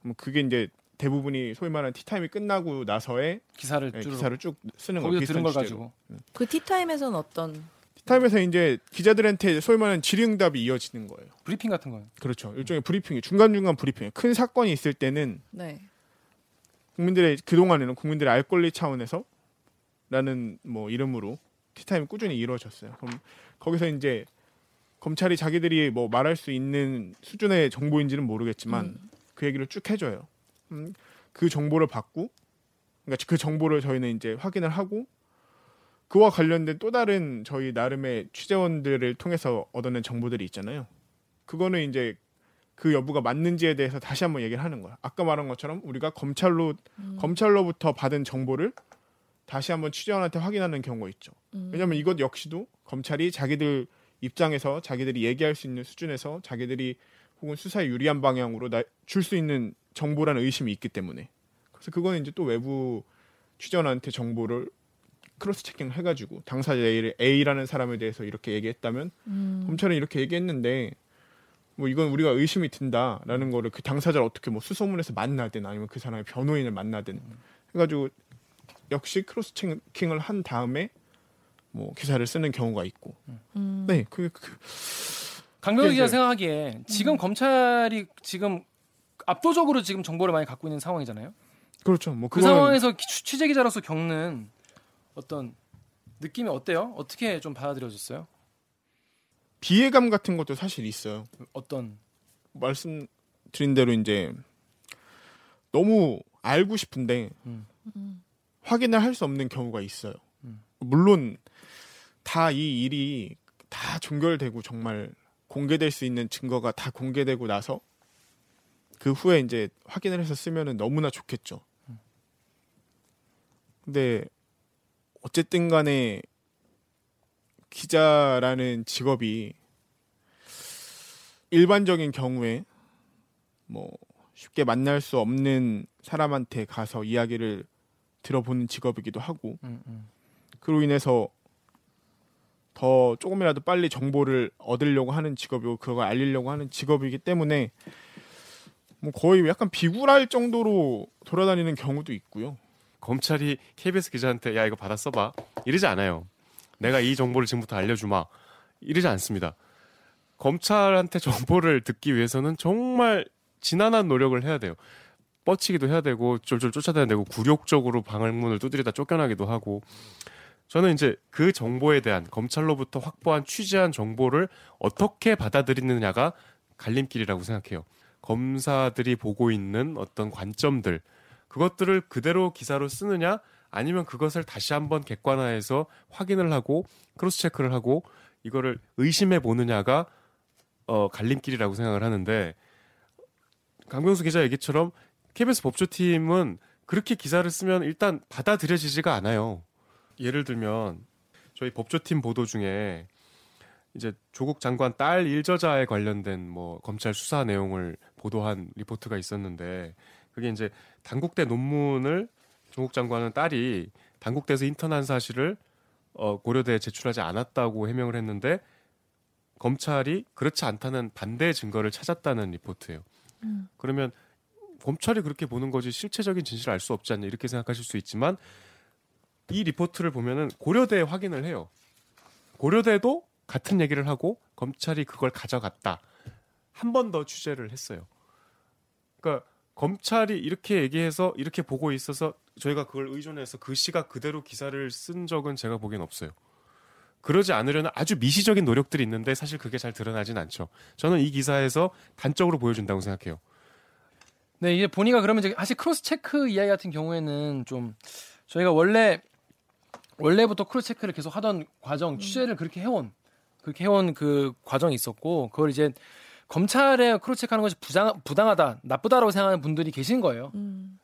그럼 그게 이제 대부분이 소위 말하는 티타임이 끝나고 나서의 기사를 예, 쭉 기사를 쭉 쓰는 걸 비슷한 취재로. 가지고 그 티타임에서는 어떤 티타임에서 이제 기자들한테 소위 말하는 질의응답이 이어지는 거예요. 브리핑 같은 거예요. 그렇죠. 일종의 브리핑이 중간 중간 브리핑. 큰 사건이 있을 때는 네. 국민들의 그 동안에는 국민들의 알 권리 차원에서 라는 뭐 이름으로 티타임이 꾸준히 이루어졌어요. 그럼 거기서 이제 검찰이 자기들이 뭐 말할 수 있는 수준의 정보인지는 모르겠지만 음. 그 얘기를 쭉 해줘요. 음, 그 정보를 받고, 그러니까 그 정보를 저희는 이제 확인을 하고 그와 관련된 또 다른 저희 나름의 취재원들을 통해서 얻어낸 정보들이 있잖아요. 그거는 이제 그 여부가 맞는지에 대해서 다시 한번 얘기를 하는 거야. 아까 말한 것처럼 우리가 검찰로 음. 검찰로부터 받은 정보를 다시 한번 취재원한테 확인하는 경우가 있죠. 음. 왜냐하면 이것 역시도 검찰이 자기들 입장에서 자기들이 얘기할 수 있는 수준에서 자기들이 혹은 수사에 유리한 방향으로 줄 수 있는 정보라는 의심이 있기 때문에 그래서 그거는 이제 또 외부 취재원한테 정보를 cross checking 해가지고 당사자 A라는 사람에 대해서 이렇게 얘기했다면 음. 검찰은 이렇게 얘기했는데 뭐 이건 우리가 의심이 든다라는 거를 그 당사자를 어떻게 뭐 수소문해서 만나든 아니면 그 사람의 변호인을 만나든 해가지고 역시 cross checking을 한 다음에 뭐 기사를 쓰는 경우가 있고 음. 네 그, 그 강병수 기자 생각하기에 지금 검찰이 지금 압도적으로 지금 정보를 많이 갖고 있는 상황이잖아요. 그렇죠 뭐그 그거는 상황에서 취- 취재 기자로서 겪는 어떤 느낌이 어때요? 어떻게 좀 받아들여졌어요? 비애감 같은 것도 사실 있어요 어떤 말씀 드린 대로 이제 너무 알고 싶은데 음. 음. 확인을 할 수 없는 경우가 있어요. 음. 물론 다 이 일이 다 종결되고 정말 공개될 수 있는 증거가 다 공개되고 나서 그 후에 이제 확인을 해서 쓰면은 너무나 좋겠죠. 근데 어쨌든 간에 기자라는 직업이 일반적인 경우에 뭐 쉽게 만날 수 없는 사람한테 가서 이야기를 들어보는 직업이기도 하고 음, 음. 그로 인해서 더 조금이라도 빨리 정보를 얻으려고 하는 직업이고 그걸 알리려고 하는 직업이기 때문에 뭐 거의 약간 비굴할 정도로 돌아다니는 경우도 있고요. 검찰이 KBS 기자한테 야 이거 받아 써봐 이러지 않아요. 내가 이 정보를 지금부터 알려주마 이러지 않습니다. 검찰한테 정보를 듣기 위해서는 정말 지난한 노력을 해야 돼요. 뻗치기도 해야 되고 쫄쫄 쫓아다녀야 되고 굴욕적으로 방을문을 두드리다 쫓겨나기도 하고 저는 이제 그 정보에 대한 검찰로부터 확보한 취재한 정보를 어떻게 받아들이느냐가 갈림길이라고 생각해요. 검사들이 보고 있는 어떤 관점들 그것들을 그대로 기사로 쓰느냐 아니면 그것을 다시 한번 객관화해서 확인을 하고 cross check를 하고 이거를 의심해 보느냐가 어, 갈림길이라고 생각을 하는데 강병수 기자 얘기처럼 KBS 법조팀은 그렇게 기사를 쓰면 일단 받아들여지지가 않아요. 예를 들면 저희 법조팀 보도 중에 이제 조국 장관 딸 일저자에 관련된 뭐 검찰 수사 내용을 보도한 리포트가 있었는데 그게 이제 단국대 논문을 조국 장관은 딸이 단국대에서 인턴한 사실을 어, 고려대에 제출하지 않았다고 해명을 했는데 검찰이 그렇지 않다는 반대 증거를 찾았다는 리포트예요. 음. 그러면 검찰이 그렇게 보는 거지 실체적인 진실을 알 수 없지 않냐 이렇게 생각하실 수 있지만 이 리포트를 보면은 고려대에 확인을 해요. 고려대도 같은 얘기를 하고 검찰이 그걸 가져갔다. 한 번 더 취재를 했어요. 그러니까 검찰이 이렇게 얘기해서 이렇게 보고 있어서 저희가 그걸 의존해서 그 시각 그대로 기사를 쓴 적은 제가 보기엔 없어요. 그러지 않으려는 아주 미시적인 노력들이 있는데 사실 그게 잘 드러나진 않죠. 저는 이 기사에서 단적으로 보여준다고 생각해요. 네, 이제 보니까 그러면 이제 사실 cross check 이야기 같은 경우에는 좀 저희가 원래 원래부터 cross check를 계속 하던 과정 취재를 그렇게 해온 그렇게 해온 그 과정이 있었고 그걸 이제 검찰에 크로스 체크하는 것이 부당, 부당하다 나쁘다라고 생각하는 분들이 계신 거예요. 음.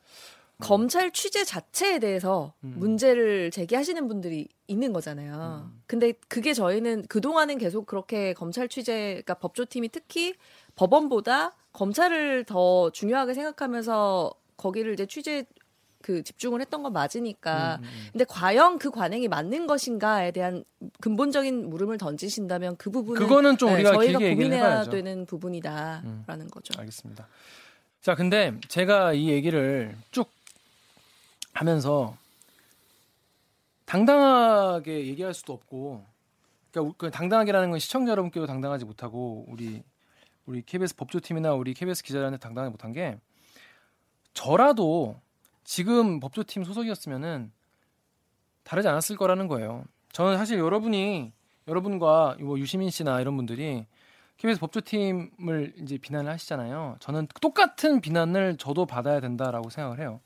검찰 취재 자체에 대해서 음. 문제를 제기하시는 분들이 있는 거잖아요. 음. 근데 그게 저희는 그동안은 계속 그렇게 검찰 취재, 그러니까 법조팀이 특히 법원보다 검찰을 더 중요하게 생각하면서 거기를 이제 취재 그 집중을 했던 건 맞으니까. 음, 음, 음. 근데 과연 그 관행이 맞는 것인가에 대한 근본적인 물음을 던지신다면 그 부분은 그거는 좀 네, 우리가 저희가 길게 얘기를 고민해야. 되는 부분이다라는 거죠. 알겠습니다. 자, 근데 제가 이 얘기를 쭉 하면서 당당하게 얘기할 수도 없고, 그러니까 그 당당하게라는 건 시청자 여러분께도 당당하지 못하고 우리 우리 KBS 법조팀이나 우리 KBS 기자들한테 당당하지 못한 게 저라도 지금 법조팀 소속이었으면은 다르지 않았을 거라는 거예요. 저는 사실 여러분이 여러분과 뭐 유시민 씨나 이런 분들이 KBS 법조팀을 이제 비난을 하시잖아요. 저는 똑같은 비난을 저도 받아야 된다라고 생각을 해요.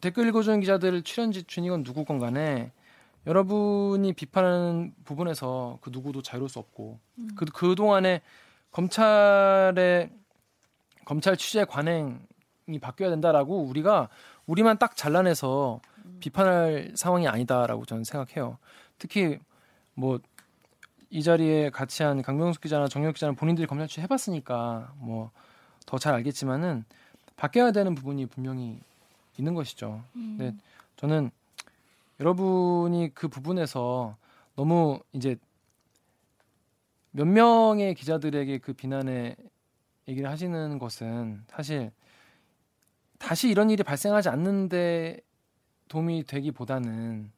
댓글 읽어주는 기자들 출연지 준이건 누구건 간에 여러분이 비판하는 부분에서 그 누구도 자유로울 수 없고 그 그동안에 검찰의 검찰 취재 관행이 바뀌어야 된다라고 우리가 우리만 딱 잘라내서 비판할 상황이 아니다라고 저는 생각해요. 특히 뭐 이 자리에 같이 한 강병숙 기자나 정혁 기자는 본인들이 검찰 취재 해봤으니까 뭐 더 잘 알겠지만은 바뀌어야 되는 부분이 분명히 있는 것이죠. 근데 저는 여러분이 그 부분에서 너무 이제 몇 명의 기자들에게 그 비난의 얘기를 하시는 것은 사실 다시 이런 일이 발생하지 않는데 도움이 되기보다는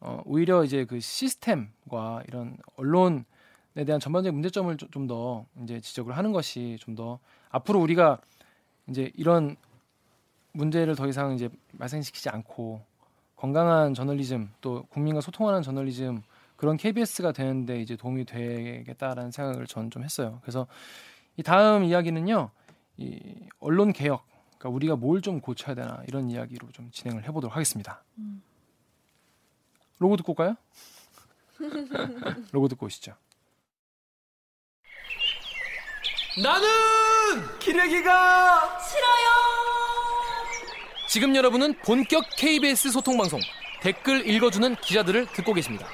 어, 오히려 이제 그 시스템과 이런 언론에 대한 전반적인 문제점을 좀 더 이제 지적을 하는 것이 좀 더 앞으로 우리가 이제 이런 문제를 더 이상 이제 발생시키지 않고 건강한 저널리즘 또 국민과 소통하는 저널리즘 그런 KBS가 되는데 이제 도움이 되겠다라는 생각을 저는 좀 했어요. 그래서 이 다음 이야기는요, 이 언론 개혁, 그러니까 우리가 뭘 좀 고쳐야 되나 이런 이야기로 좀 진행을 해보도록 하겠습니다. 로고 듣고 올까요? *laughs* 로고 듣고 오시죠. 나는 기레기가 싫어요. 지금 여러분은 본격 KBS 소통 방송 댓글 읽어주는 기자들을 듣고 계십니다.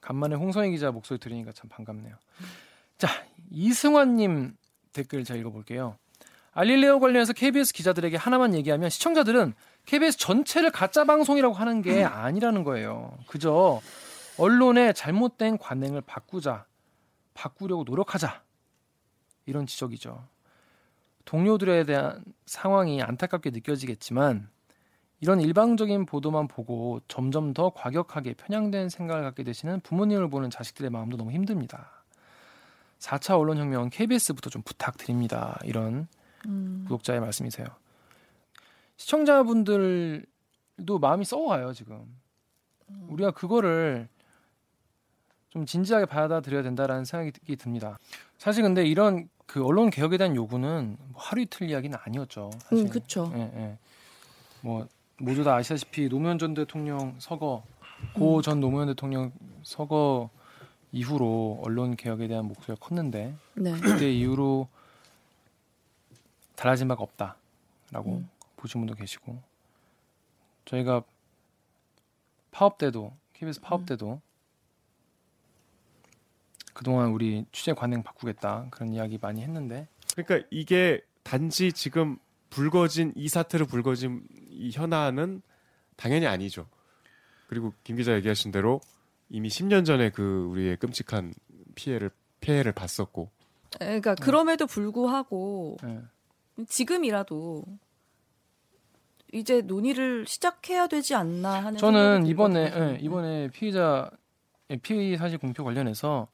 간만에 홍성희 기자 목소리 들으니까 참 반갑네요. 자, 이승환님 댓글 제가 읽어볼게요. 알릴레오 관련해서 KBS 기자들에게 하나만 얘기하면 시청자들은 KBS 전체를 가짜 방송이라고 하는 게 아니라는 거예요. 그저 언론의 잘못된 관행을 바꾸자, 바꾸려고 노력하자 이런 지적이죠. 동료들에 대한 상황이 안타깝게 느껴지겠지만 이런 일방적인 보도만 보고 점점 더 과격하게 편향된 생각을 갖게 되시는 부모님을 보는 자식들의 마음도 너무 힘듭니다. 4차 언론혁명 KBS부터 좀 부탁드립니다. 이런 음. 구독자의 말씀이세요. 시청자분들도 마음이 썩어가요 지금. 우리가 그거를 좀 진지하게 받아들여야 된다라는 생각이 듭니다. 사실 근데 이런 그 언론 개혁에 대한 요구는 뭐 하루 이틀 이야기는 아니었죠. 사실. 음, 그쵸. 예, 예. 뭐 모두 다 아시다시피 노무현 전 대통령 서거, 고 전 노무현 대통령 서거 이후로 언론 개혁에 대한 목소리가 컸는데 네. 그때 이후로 달라진 바가 없다라고 음. 보신 분도 계시고 저희가 파업 때도 KBS 파업 음. 때도 그동안 우리 취재 관행 바꾸겠다 그런 이야기 많이 했는데 그러니까 이게 단지 지금 불거진 이 사태로 불거진 이 현안은 당연히 아니죠. 그리고 김 기자 얘기하신 대로 이미 10년 전에 그 우리의 끔찍한 피해를 피해를 봤었고 그러니까 그럼에도 불구하고 예. 지금이라도 이제 논의를 시작해야 되지 않나 하는 저는 이번에. 예, 이번에 피의자 예, 피의 사실 공표 관련해서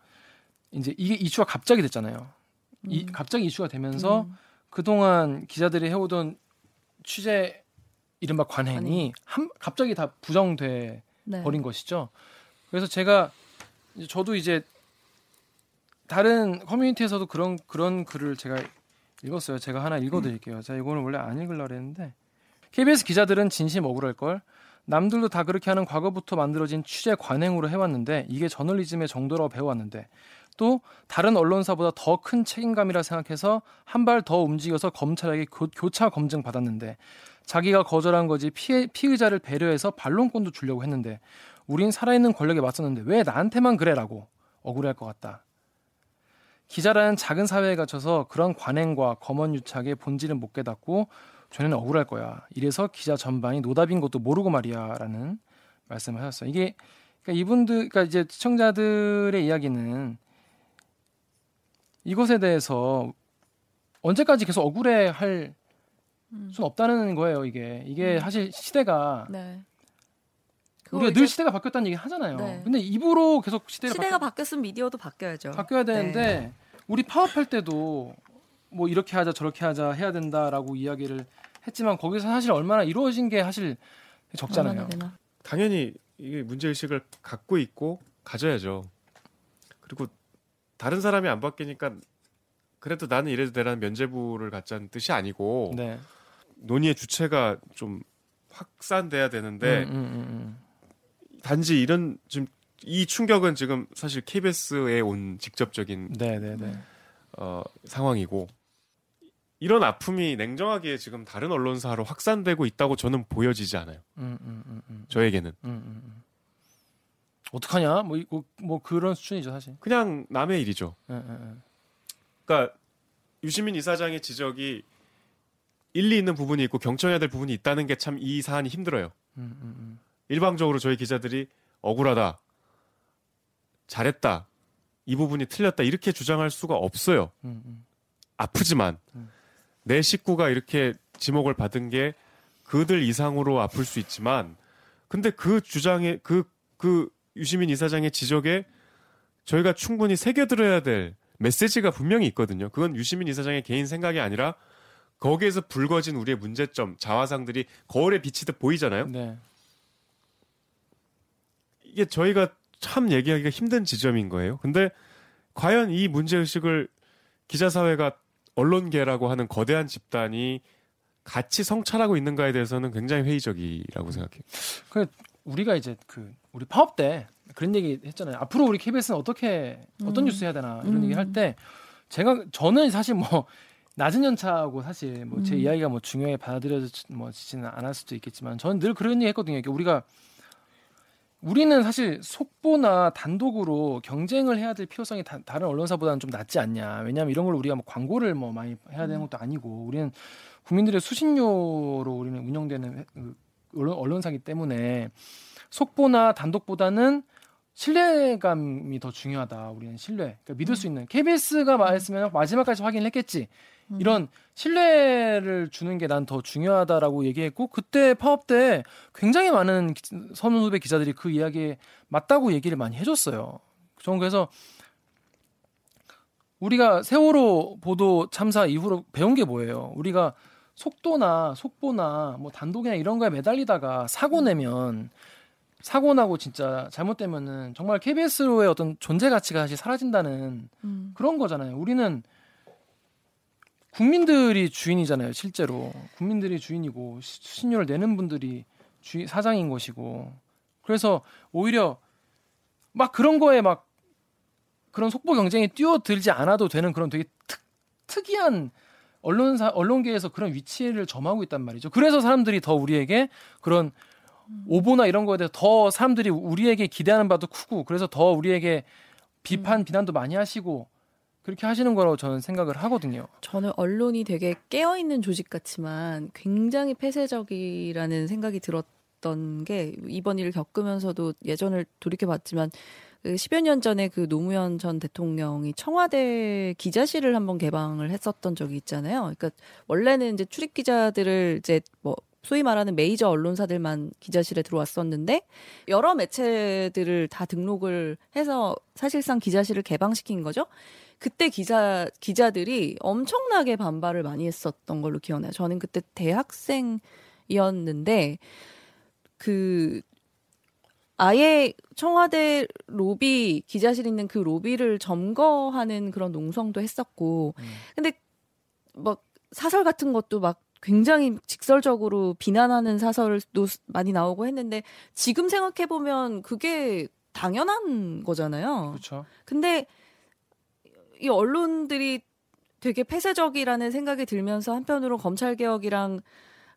이제 이게 이슈가 갑자기 됐잖아요. 이 음. 갑자기 이슈가 되면서 음. 그동안 기자들이 해오던 취재 이른바 관행이 아니. 한, 갑자기 다 부정돼 네. 버린 것이죠. 그래서 제가 저도 이제 다른 커뮤니티에서도 그런 그런 글을 제가 읽었어요. 제가 하나 읽어드릴게요. 자, 이거는 원래 안 읽으려 그랬는데 KBS 기자들은 진심 억울할 걸. 남들도 다 그렇게 하는 과거부터 만들어진 취재 관행으로 해왔는데 이게 저널리즘의 정도라고 배워왔는데 또 다른 언론사보다 더 큰 책임감이라 생각해서 한 발 더 움직여서 검찰에게 교, 교차 검증 받았는데 자기가 거절한 거지 피해, 피의자를 배려해서 반론권도 주려고 했는데 우린 살아있는 권력에 맞섰는데 왜 나한테만 그래라고 억울해할 것 같다. 기자라는 작은 사회에 갇혀서 그런 관행과 검언유착의 본질은 못 깨닫고 전에는 억울할 거야. 이래서 기자 전반이 노답인 것도 모르고 말이야라는 말씀을 하셨어요. 이게 그러니까 이분들, 그러니까 이제 시청자들의 이야기는 이것에 대해서 언제까지 계속 억울해할 음. 수는 없다는 거예요. 이게 이게 음. 사실 시대가 네. 우리가 이제 늘 시대가 바뀌었다는 얘기 하잖아요. 네. 근데 입으로 계속 시대가 시대가 바뀌, 바뀌었으면 미디어도 바뀌어야죠. 바뀌어야 되는데 네. 우리 파업할 때도 뭐 이렇게 하자 저렇게 하자 해야 된다라고 이야기를 했지만 거기서 사실 얼마나 이루어진 게 사실 적잖아요. 당연히 이게 문제 의식을 갖고 있고 가져야죠. 그리고 다른 사람이 안 바뀌니까 그래도 나는 이래도 되라는 면죄부를 갖자는 뜻이 아니고 네. 논의의 주체가 좀 확산돼야 되는데 음, 음, 음, 음. 단지 이런 지금 이 충격은 지금 사실 KBS에 온 직접적인 네, 네, 네. 어, 상황이고 이런 아픔이 냉정하게 지금 다른 언론사로 확산되고 있다고 저는 보여지지 않아요. 음, 음, 음, 음, 저에게는 음, 음, 음. 어떡하냐? 뭐, 이거 뭐 그런 수준이죠, 사실. 그냥 남의 일이죠. 예, 예, 예. 그러니까 유시민 이사장의 지적이 일리 있는 부분이 있고 경청해야 될 부분이 있다는 게 참 이 사안이 힘들어요. 일방적으로 저희 기자들이 억울하다, 잘했다, 이 부분이 틀렸다 이렇게 주장할 수가 없어요. 음, 음. 아프지만 음. 내 식구가 이렇게 지목을 받은 게 그들 이상으로 아플 수 있지만 근데 그 주장에 그그 유시민 이사장의 지적에 저희가 충분히 새겨들어야 될 메시지가 분명히 있거든요. 그건 유시민 이사장의 개인 생각이 아니라 거기에서 불거진 우리의 문제점, 자화상들이 거울에 비치듯 보이잖아요. 네. 이게 저희가 참 얘기하기가 힘든 지점인 거예요. 근데 과연 이 문제 의식을 기자 사회가 언론계라고 하는 거대한 집단이 같이 성찰하고 있는가에 대해서는 굉장히 회의적이라고 생각해요. 우리가 이제 그 우리 파업 때 그런 얘기 했잖아요. 앞으로 우리 KBS는 어떻게 어떤 음. 뉴스 해야 되나 이런 음. 얘기 할 때 제가 저는 사실 뭐 낮은 연차하고 사실 뭐제 음. 이야기가 뭐 중요하게 받아들여지지는 않을 수도 있겠지만 저는 늘 그런 얘기 했거든요. 이게 우리가 우리는 사실 속보나 단독으로 경쟁을 해야 될 필요성이 다, 른 언론사보다는 좀 낫지 않냐. 왜냐하면 이런 걸 우리가 뭐 광고를 뭐 많이 해야 되는 것도 아니고 우리는 국민들의 수신료로 우리는 운영되는 회- 그 언론, 언론사기 때문에 속보나 단독보다는 신뢰감이 더 중요하다. 우리는 신뢰. 그러니까 믿을 수 있는 KBS가 말했으면 마지막까지 확인을 했겠지. 음. 이런 신뢰를 주는 게 난 더 중요하다라고 얘기했고 그때 파업 때 굉장히 많은 기- 선후 후배 기자들이 그 이야기에 맞다고 얘기를 많이 해줬어요. 저는 그래서 우리가 세월호 보도 참사 이후로 배운 게 뭐예요? 우리가 속도나 속보나 뭐 단독이나 이런 거에 매달리다가 사고 내면 사고 나고 진짜 잘못되면은 정말 KBS로의 어떤 존재 가치가 다시 사라진다는 음. 그런 거잖아요. 우리는 국민들이 주인이잖아요, 실제로. 국민들이 주인이고 시- 수신료를 내는 분들이 주 사장인 것이고. 그래서 오히려 막 그런 거에 막 그런 속보 경쟁에 뛰어들지 않아도 되는 그런 되게 특, 특이한 언론사 언론계에서 그런 위치를 점하고 있단 말이죠. 그래서 사람들이 더 우리에게 그런 오보나 이런 거에 대해서 더 사람들이 우리에게 기대하는 바도 크고 그래서 더 우리에게 비판 비난도 많이 하시고 그렇게 하시는 거라고 저는 생각을 하거든요. 저는 언론이 되게 깨어 있는 조직 같지만 굉장히 폐쇄적이라는 생각이 들었던 게 이번 일을 겪으면서도 예전을 돌이켜 봤지만 그 10여 년 전에 그 노무현 전 대통령이 청와대 기자실을 한번 개방을 했었던 적이 있잖아요. 그러니까 원래는 이제 출입 기자들을 이제 뭐 소위 말하는 메이저 언론사들만 기자실에 들어왔었는데 여러 매체들을 다 등록을 해서 사실상 기자실을 개방시킨 거죠. 그때 기자 기자들이 엄청나게 반발을 많이 했었던 걸로 기억나요. 저는 그때 대학생이었는데 그 아예 청와대 로비 기자실 있는 그 로비를 점거하는 그런 농성도 했었고 음. 근데 막 사설 같은 것도 막 굉장히 직설적으로 비난하는 사설도 많이 나오고 했는데 지금 생각해 보면 그게 당연한 거잖아요. 그렇죠. 근데 이 언론들이 되게 폐쇄적이라는 생각이 들면서 한편으로 검찰 개혁이랑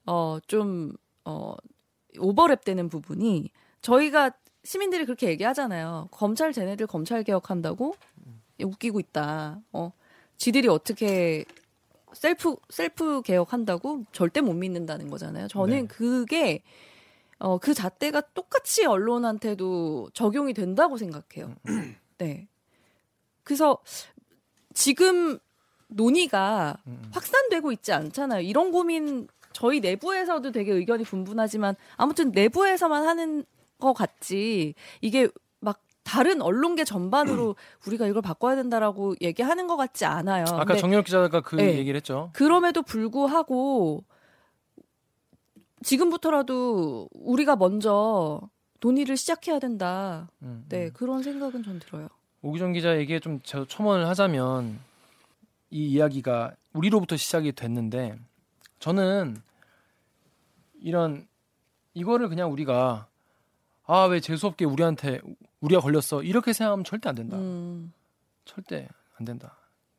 어좀 어 오버랩되는 부분이 저희가 시민들이 그렇게 얘기하잖아요. 검찰 쟤네들 검찰 개혁한다고 웃기고 있다. 어 지들이 어떻게 셀프 셀프 개혁한다고 절대 못 믿는다는 거잖아요. 저는 네. 그게 어 그 잣대가 똑같이 언론한테도 적용이 된다고 생각해요. 네. 그래서 지금 논의가 음. 확산되고 있지 않잖아요. 이런 고민 저희 내부에서도 되게 의견이 분분하지만 아무튼 내부에서만 하는 것 같지 이게 막 다른 언론계 전반으로 *clears throat* 우리가 이걸 바꿔야 된다라고 얘기하는 것 같지 않아요. 아까 정렬 기자가 그 네. 얘기를 했죠. 그럼에도 불구하고 지금부터라도 우리가 먼저 논의를 시작해야 된다. 음, 네, 음. 그런 생각은 전 들어요. 오기정 기자 얘기에 좀 첨언을 하자면 이 이야기가 우리로부터 시작이 됐는데 저는 이런 이거를 그냥 우리가 아 왜 재수 없게 우리한테 우리가 걸렸어 이렇게 생각하면 절대 안 된다. 음, 절대 안 된다.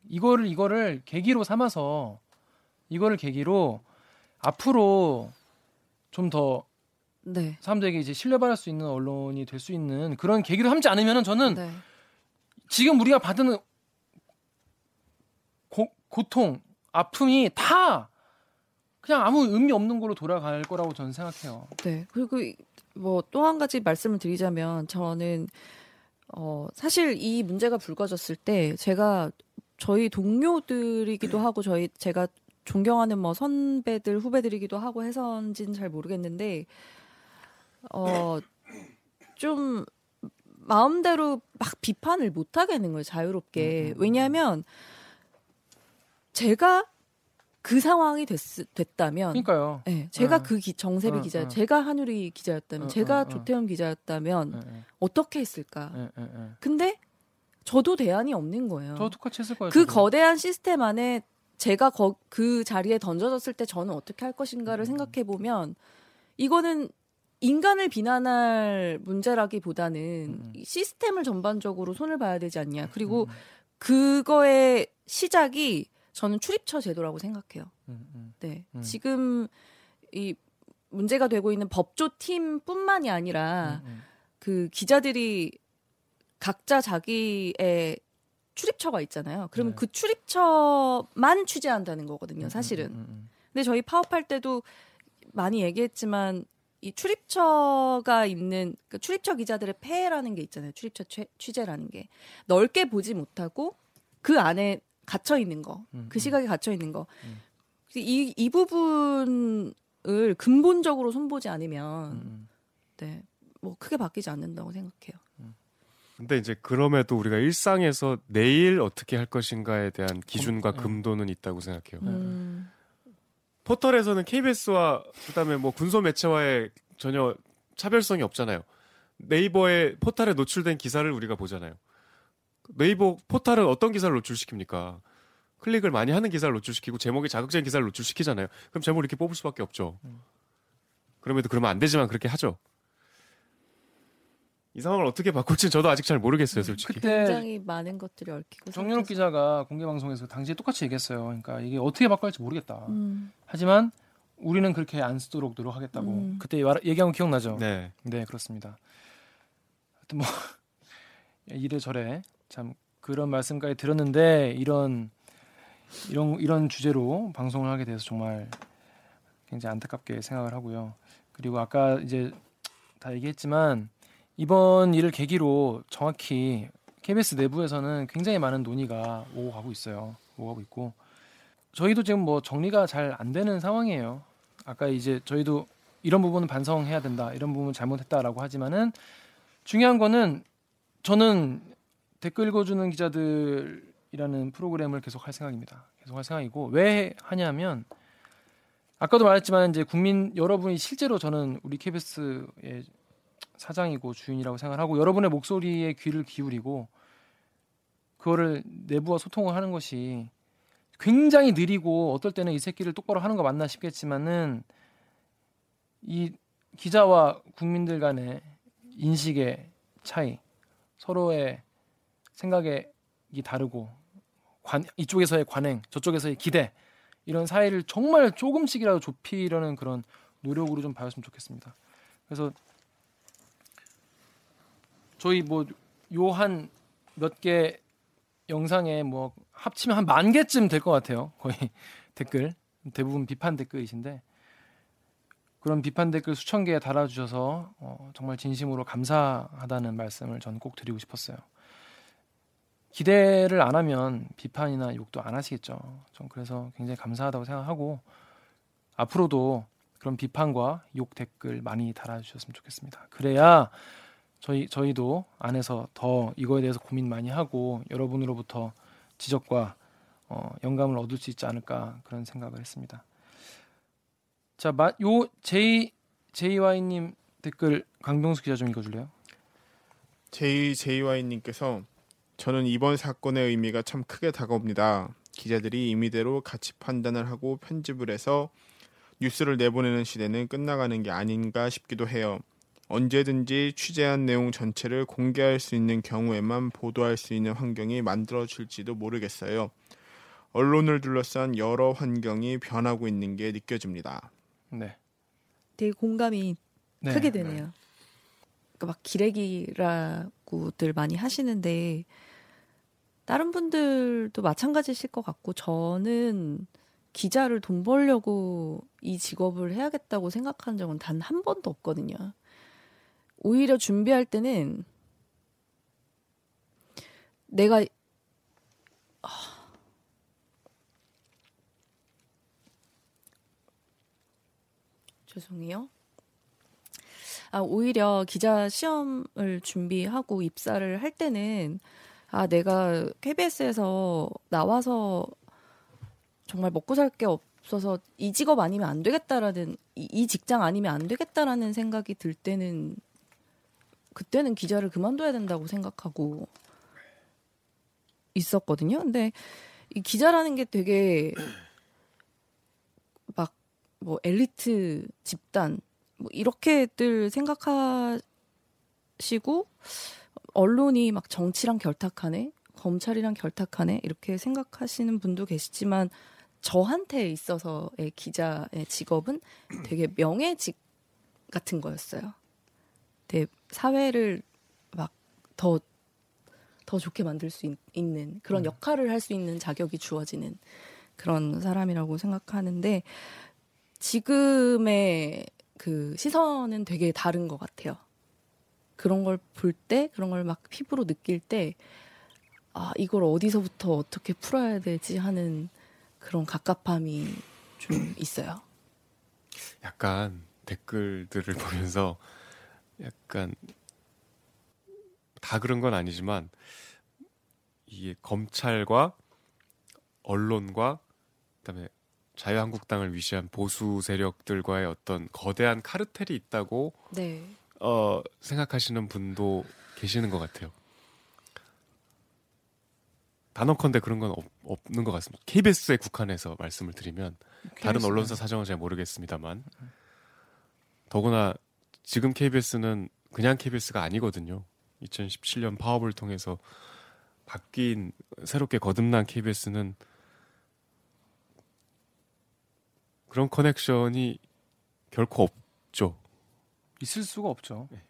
이거를 이거를 계기로 삼아서 이거를 계기로 앞으로 좀더 네. 사람들에게 이제 신뢰받을 수 있는 언론이 될 수 있는 그런 계기를 삼지 않으면은 저는 네. 지금 우리가 받는 고, 고통, 아픔이 다 그냥 아무 의미 없는 거로 돌아갈 거라고 저는 생각해요. 네. 그리고 뭐 또 한 가지 말씀을 드리자면 저는 어 사실 이 문제가 불거졌을 때 제가 저희 동료들이기도 하고 저희 제가 존경하는 뭐 선배들 후배들이기도 하고 해서인지는 잘 모르겠는데 어좀 마음대로 막 비판을 못 하겠는 거예요 자유롭게 음, 음, 음. 왜냐하면 제가 그 상황이 됐, 됐다면 그러니까요. 네, 제가 어. 그 기, 정세비 어, 기자, 어. 제가 한유리 기자였다면, 어, 제가. 조태현 기자였다면 예, 어떻게 했을까? 근데 저도 대안이 없는 거예요. 저 똑같이 했을 거예요. 그 저도. 거대한 시스템 안에 제가 거, 그 자리에 던져졌을 때 저는 어떻게 할 것인가를 음. 생각해 보면 이거는 인간을 비난할 문제라기보다는 음. 이 시스템을 전반적으로 손을 봐야 되지 않냐. 그리고 음, 그거의 시작이 저는 출입처 제도라고 생각해요. 음, 음. 네. 음. 지금 이 문제가 되고 있는 법조 팀뿐만이 아니라 음, 음. 그 기자들이 각자 자기의 출입처가 있잖아요. 그러면 네. 그 출입처만 취재한다는 거거든요, 사실은. 근데 저희 파업할 때도 많이 얘기했지만 이 출입처가 있는 그 출입처 기자들의 폐해라는 게 있잖아요. 출입처 취, 취재라는 게 넓게 보지 못하고 그 안에 갇혀 있는 거, 음, 그 음. 시각에 갇혀 있는 거. 음. 이, 이 부분을 근본적으로 손보지 음, 않으면 음. 네, 뭐 크게 바뀌지 않는다고 생각해요. 근데 이제 그럼에도 우리가 일상에서 내일 어떻게 할 것인가에 대한 기준과 음. 금도는 있다고 생각해요. 음, 포털에서는 KBS와 그다음에 뭐 군소 매체와의 전혀 차별성이 없잖아요. 네이버에 포털에 노출된 기사를 우리가 보잖아요. 네이버 포털은 어떤 기사를 노출시킵니까? 클릭을 많이 하는 기사를 노출시키고 제목이 자극적인 기사를 노출시키잖아요. 그럼 제목을 이렇게 뽑을 수밖에 없죠. 음. 그럼에도 그러면 안 되지만 그렇게 하죠. 이 상황을 어떻게 바꿀지는 저도 아직 잘 모르겠어요, 솔직히. 그때 굉장히 많은 것들이 얽히고 섞여서. 기자가 공개 방송에서 당시에 똑같이 얘기했어요. 그러니까 이게 어떻게 바꿔야 할지 모르겠다. 음, 하지만 우리는 그렇게 안 쓰도록 노력하겠다고 음. 그때 말- 얘기한 거 기억나죠? 네. 네, 그렇습니다. 하여튼 뭐 *laughs* 이래저래 참 그런 말씀까지 들었는데 이런 이런 이런 주제로 방송을 하게 돼서 정말 굉장히 안타깝게 생각을 하고요. 그리고 아까 이제 다 얘기했지만 이번 일을 계기로 정확히 KBS 내부에서는 굉장히 많은 논의가 오고 가고 있어요. 오고 가고 있고 저희도 지금 뭐 정리가 잘 안 되는 상황이에요. 아까 이제 저희도 이런 부분은 반성해야 된다. 이런 부분 잘못했다라고 하지만은 중요한 거는 저는 댓글 읽어주는 기자들이라는 프로그램을 계속 할 생각입니다. 계속 할 생각이고 왜 하냐면 아까도 말했지만 이제 국민 여러분이 실제로 저는 우리 KBS의 사장이고 주인이라고 생각하고 여러분의 목소리에 귀를 기울이고 그거를 내부와 소통을 하는 것이 굉장히 느리고 어떨 때는 이 새끼를 똑바로 하는 거 맞나 싶겠지만은 이 기자와 국민들 간의 인식의 차이, 서로의 생각이 다르고 관, 이쪽에서의 관행, 저쪽에서의 기대 이런 사이를 정말 조금씩이라도 좁히려는 그런 노력으로 좀 봐줬으면 좋겠습니다. 그래서 저희 뭐 요한 몇 개 영상에 뭐 합치면 한 만 개쯤 될 것 같아요. 거의 *laughs* 댓글 대부분 비판 댓글이신데 그런 비판 댓글 수천 개 달아주셔서 어, 정말 진심으로 감사하다는 말씀을 저는 꼭 드리고 싶었어요. 기대를 안 하면 비판이나 욕도 안 하시겠죠. 전 그래서 굉장히 감사하다고 생각하고 앞으로도 그런 비판과 욕 댓글 많이 달아주셨으면 좋겠습니다. 그래야 저희 저희도 안에서 더 이거에 대해서 고민 많이 하고 여러분으로부터 지적과 어, 영감을 얻을 수 있지 않을까 그런 생각을 했습니다. 자, 마, 요 J JY님 댓글 강병수 기자 좀 읽어줄래요? JJY님께서 저는 이번 사건의 의미가 참 크게 다가옵니다. 기자들이 임의대로 가치 판단을 하고 편집을 해서 뉴스를 내보내는 시대는 끝나가는 게 아닌가 싶기도 해요. 언제든지 취재한 내용 전체를 공개할 수 있는 경우에만 보도할 수 있는 환경이 만들어질지도 모르겠어요. 언론을 둘러싼 여러 환경이 변하고 있는 게 느껴집니다. 네. 되게 공감이 네. 크게 되네요. 그러니까 막 기레기라고들 많이 하시는데 다른 분들도 마찬가지실 것 같고 저는 기자를 돈 벌려고 이 직업을 해야겠다고 생각한 적은 단 한 번도 없거든요. 오히려 준비할 때는 내가 아, 죄송해요. 아, 오히려 기자 시험을 준비하고 입사를 할 때는 아, 내가 KBS에서 나와서 정말 먹고 살 게 없어서 이 직업 아니면 안 되겠다라는 이, 이 직장 아니면 안 되겠다라는 생각이 들 때는 그때는 기자를 그만둬야 된다고 생각하고 있었거든요. 근데 이 기자라는 게 되게 막 뭐 엘리트 집단 뭐 이렇게들 생각하시고 언론이 막 정치랑 결탁하네, 검찰이랑 결탁하네 이렇게 생각하시는 분도 계시지만 저한테 있어서의 기자의 직업은 되게 명예직 같은 거였어요. 되게 사회를 막 더 더 좋게 만들 수 있, 는 그런 음. 역할을 할 수 있는 자격이 주어지는 그런 사람이라고 생각하는데 지금의 그 시선은 되게 다른 것 같아요. 그런 걸 볼 때, 그런 걸 막 피부로 느낄 때, 아, 이걸 어디서부터 어떻게 풀어야 되지 하는 그런 갑갑함이 좀 있어요. 약간 댓글들을 보면서 약간 다 그런 건 아니지만 이게 검찰과 언론과 그다음에 자유한국당을 위시한 보수 세력들과의 어떤 거대한 카르텔이 있다고 네. 어, 생각하시는 분도 계시는 것 같아요. 단언컨대 그런 건 없, 는것 같습니다. KBS에 국한해서 말씀을 드리면 다른 KBS 는 언론사 사정은 잘 모르겠습니다만 더구나 지금 KBS는 그냥 KBS가 아니거든요. 2017년 파업을 통해서 바뀐 새롭게 거듭난 KBS는 그런 커넥션이 결코 없죠. 있을 수가 없죠. 네.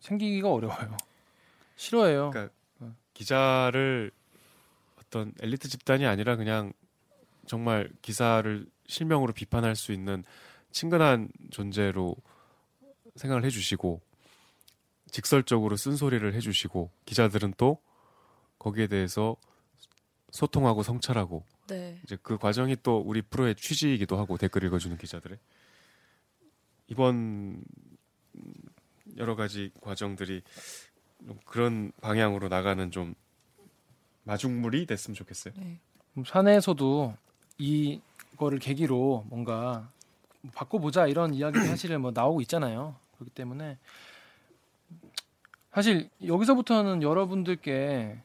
생기기가 어려워요. *laughs* 싫어해요. 그러니까 어. 기자를 어떤 엘리트 집단이 아니라 그냥 정말 기사를 실명으로 비판할 수 있는 친근한 존재로 생각을 해주시고 직설적으로 쓴소리를 해주시고 기자들은 또 거기에 대해서 소통하고 성찰하고 네. 이제 그 과정이 또 우리 프로의 취지이기도 하고 댓글 읽어주는 기자들의 이번 여러 가지 과정들이 좀 그런 방향으로 나가는 좀 마중물이 됐으면 좋겠어요. 네. 사내에서도 이거를 계기로 뭔가 바꿔보자 이런 이야기도 *clears throat* 사실은 뭐 나오고 있잖아요. 그렇기 때문에 사실 여기서부터는 여러분들께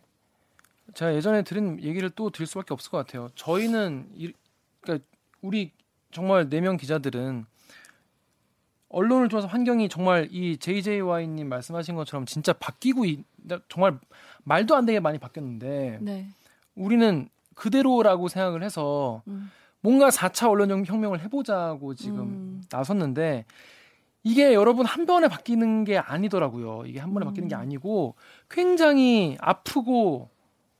제가 예전에 들은 얘기를 또 드릴 수밖에 없을 것 같아요. 저희는 이, 그러니까 우리 정말 네 명 기자들은 언론을 통해서 환경이 정말 이 JJY님 말씀하신 것처럼 진짜 바뀌고 있, 정말 말도 안 되게 많이 바뀌었는데 네. 우리는 그대로라고 생각을 해서 음. 뭔가 4차 언론 혁명을 해보자고 지금 음. 나섰는데 이게 여러분 한 번에 바뀌는 게 아니더라고요. 이게 한 번에 바뀌는 게 음. 아니고 굉장히 아프고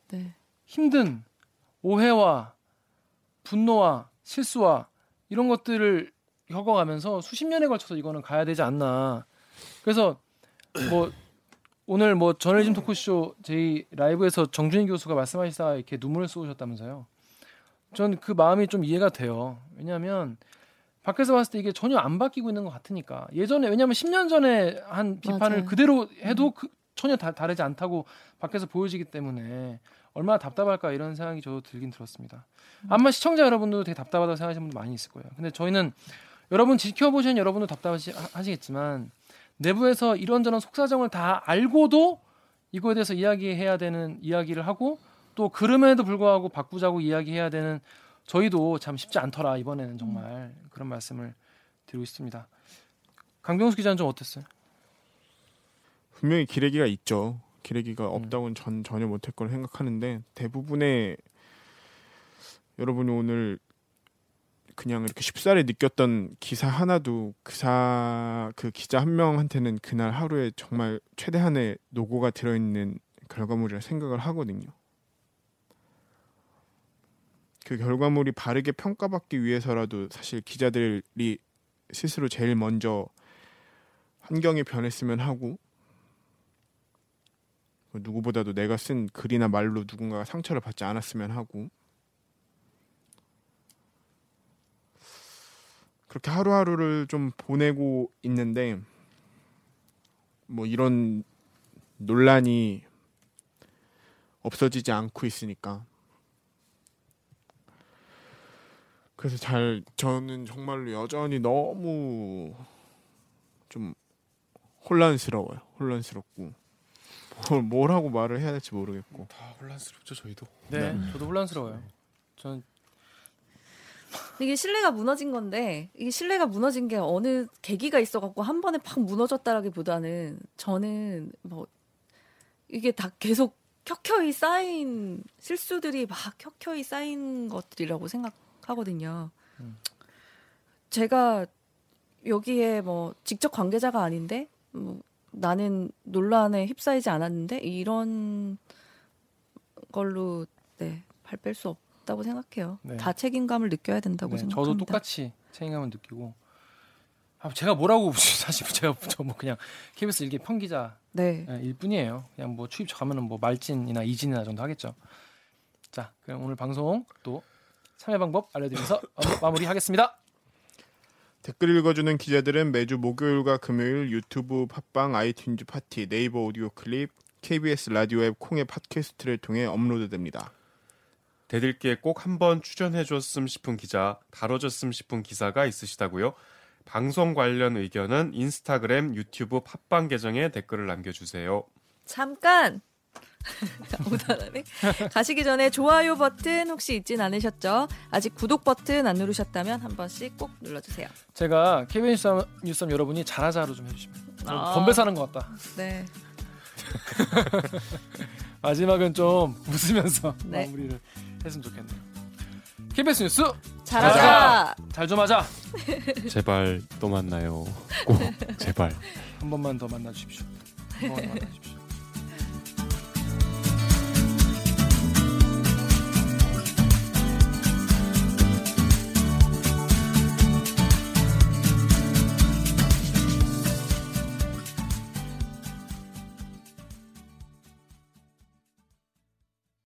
네. 힘든 오해와 분노와 실수와 이런 것들을 겪어가면서 수십 년에 걸쳐서 이거는 가야 되지 않나. 그래서 뭐 오늘 뭐 저널리즘 토크쇼 저희 라이브에서 정준희 교수가 말씀하시다 이렇게 눈물을 쏘셨다면서요. 전 그 마음이 좀 이해가 돼요. 왜냐하면 밖에서 봤을 때 이게 전혀 안 바뀌고 있는 것 같으니까 예전에 왜냐하면 10년 전에 한 비판을 맞아요. 그대로 해도 그 전혀 다, 다르지 않다고 밖에서 보여지기 때문에 얼마나 답답할까 이런 생각이 저도 들긴 들었습니다. 아마 시청자 여러분도 되게 답답하다고 생각하시는 분도 많이 있을 거예요. 근데 저희는 여러분 지켜보시는 여러분도 답답하시겠지만 내부에서 이런저런 속사정을 다 알고도 이거에 대해서 이야기해야 되는 이야기를 하고 또 그럼에도 불구하고 바꾸자고 이야기해야 되는 저희도 참 쉽지 않더라 이번에는 정말 그런 말씀을 드리고 있습니다. 강병수 기자는 좀 어땠어요? 분명히 기레기가 있죠. 기레기가 음. 없다고는 전 전혀 못할 걸 생각하는데 대부분의 여러분이 오늘 그냥 이렇게 쉽사리 느꼈던 기사 하나도 그사 그 기자 한 명한테는 그날 하루에 정말 최대한의 노고가 들어있는 결과물이라 생각을 하거든요. 그 결과물이 바르게 평가받기 위해서라도 사실 기자들이 스스로 제일 먼저 환경이 변했으면 하고 그 누구보다도 내가 쓴 글이나 말로 누군가가 상처를 받지 않았으면 하고 그렇게 하루하루를 좀 보내고 있는데 뭐 이런 논란이 없어지지 않고 있으니까 그래서 잘 저는 정말로 여전히 너무 좀 혼란스러워요. 혼란스럽고 뭘, 뭘 하고 말을 해야 될지 모르겠고 다 혼란스럽죠 저희도. 네, 네. 저도 혼란스러워요. 저는 이게 신뢰가 무너진 건데 이게 신뢰가 무너진 게 어느 계기가 있어갖고 한 번에 팍 무너졌다라기보다는 저는 뭐 이게 다 계속 켜켜이 쌓인 실수들이 막 켜켜이 쌓인 것들이라고 생각 하거든요. 음. 제가 여기에 뭐 직접 관계자가 아닌데 뭐 나는 논란에 휩싸이지 않았는데 이런 걸로 네, 발 뺄 수 없다고 생각해요. 네. 다 책임감을 느껴야 된다고 네, 생각합니다. 저도 똑같이 책임감을 느끼고 아, 제가 뭐라고 *laughs* 사실 제가 저 뭐 그냥 KBS 일개 평기자 네. 예, 일 뿐이에요. 그냥 뭐 출입처 가면은 뭐 말진이나 이진이나 정도 하겠죠. 자, 그럼 오늘 방송 또 참여 방법 알려드리면서 마무리하겠습니다. 댓글 읽어주는 기자들은 매주 목요일과 금요일 유튜브, 팟빵, 아이튠즈 팟티, 네이버 오디오 클립, KBS 라디오 앱 콩의 팟캐스트를 통해 업로드됩니다. 댓읽기에 꼭 한번 출연해줬음 싶은 기자, 다뤄줬음 싶은 기사가 있으시다고요? 방송 관련 의견은 인스타그램, 유튜브, 팟빵 계정에 댓글을 남겨주세요. 잠깐 오다라네 가시기 전에 좋아요 버튼 혹시 잊진 않으셨죠? 아직 구독 버튼 안 누르셨다면 한 번씩 꼭 눌러주세요. 제가 KBS 뉴스 여러분이 잘하자로 좀 해주시면 아. 건배 사는 것 같다. 네. *laughs* 마지막은 좀 웃으면서 네. 마무리를 했으면 좋겠네요. KBS 뉴스 잘하자. 잘 좀 하자. *laughs* 제발 또 만나요. 꼭 제발. 한 번만 더 만나 주십시오. 한 번만 만나 주십시오.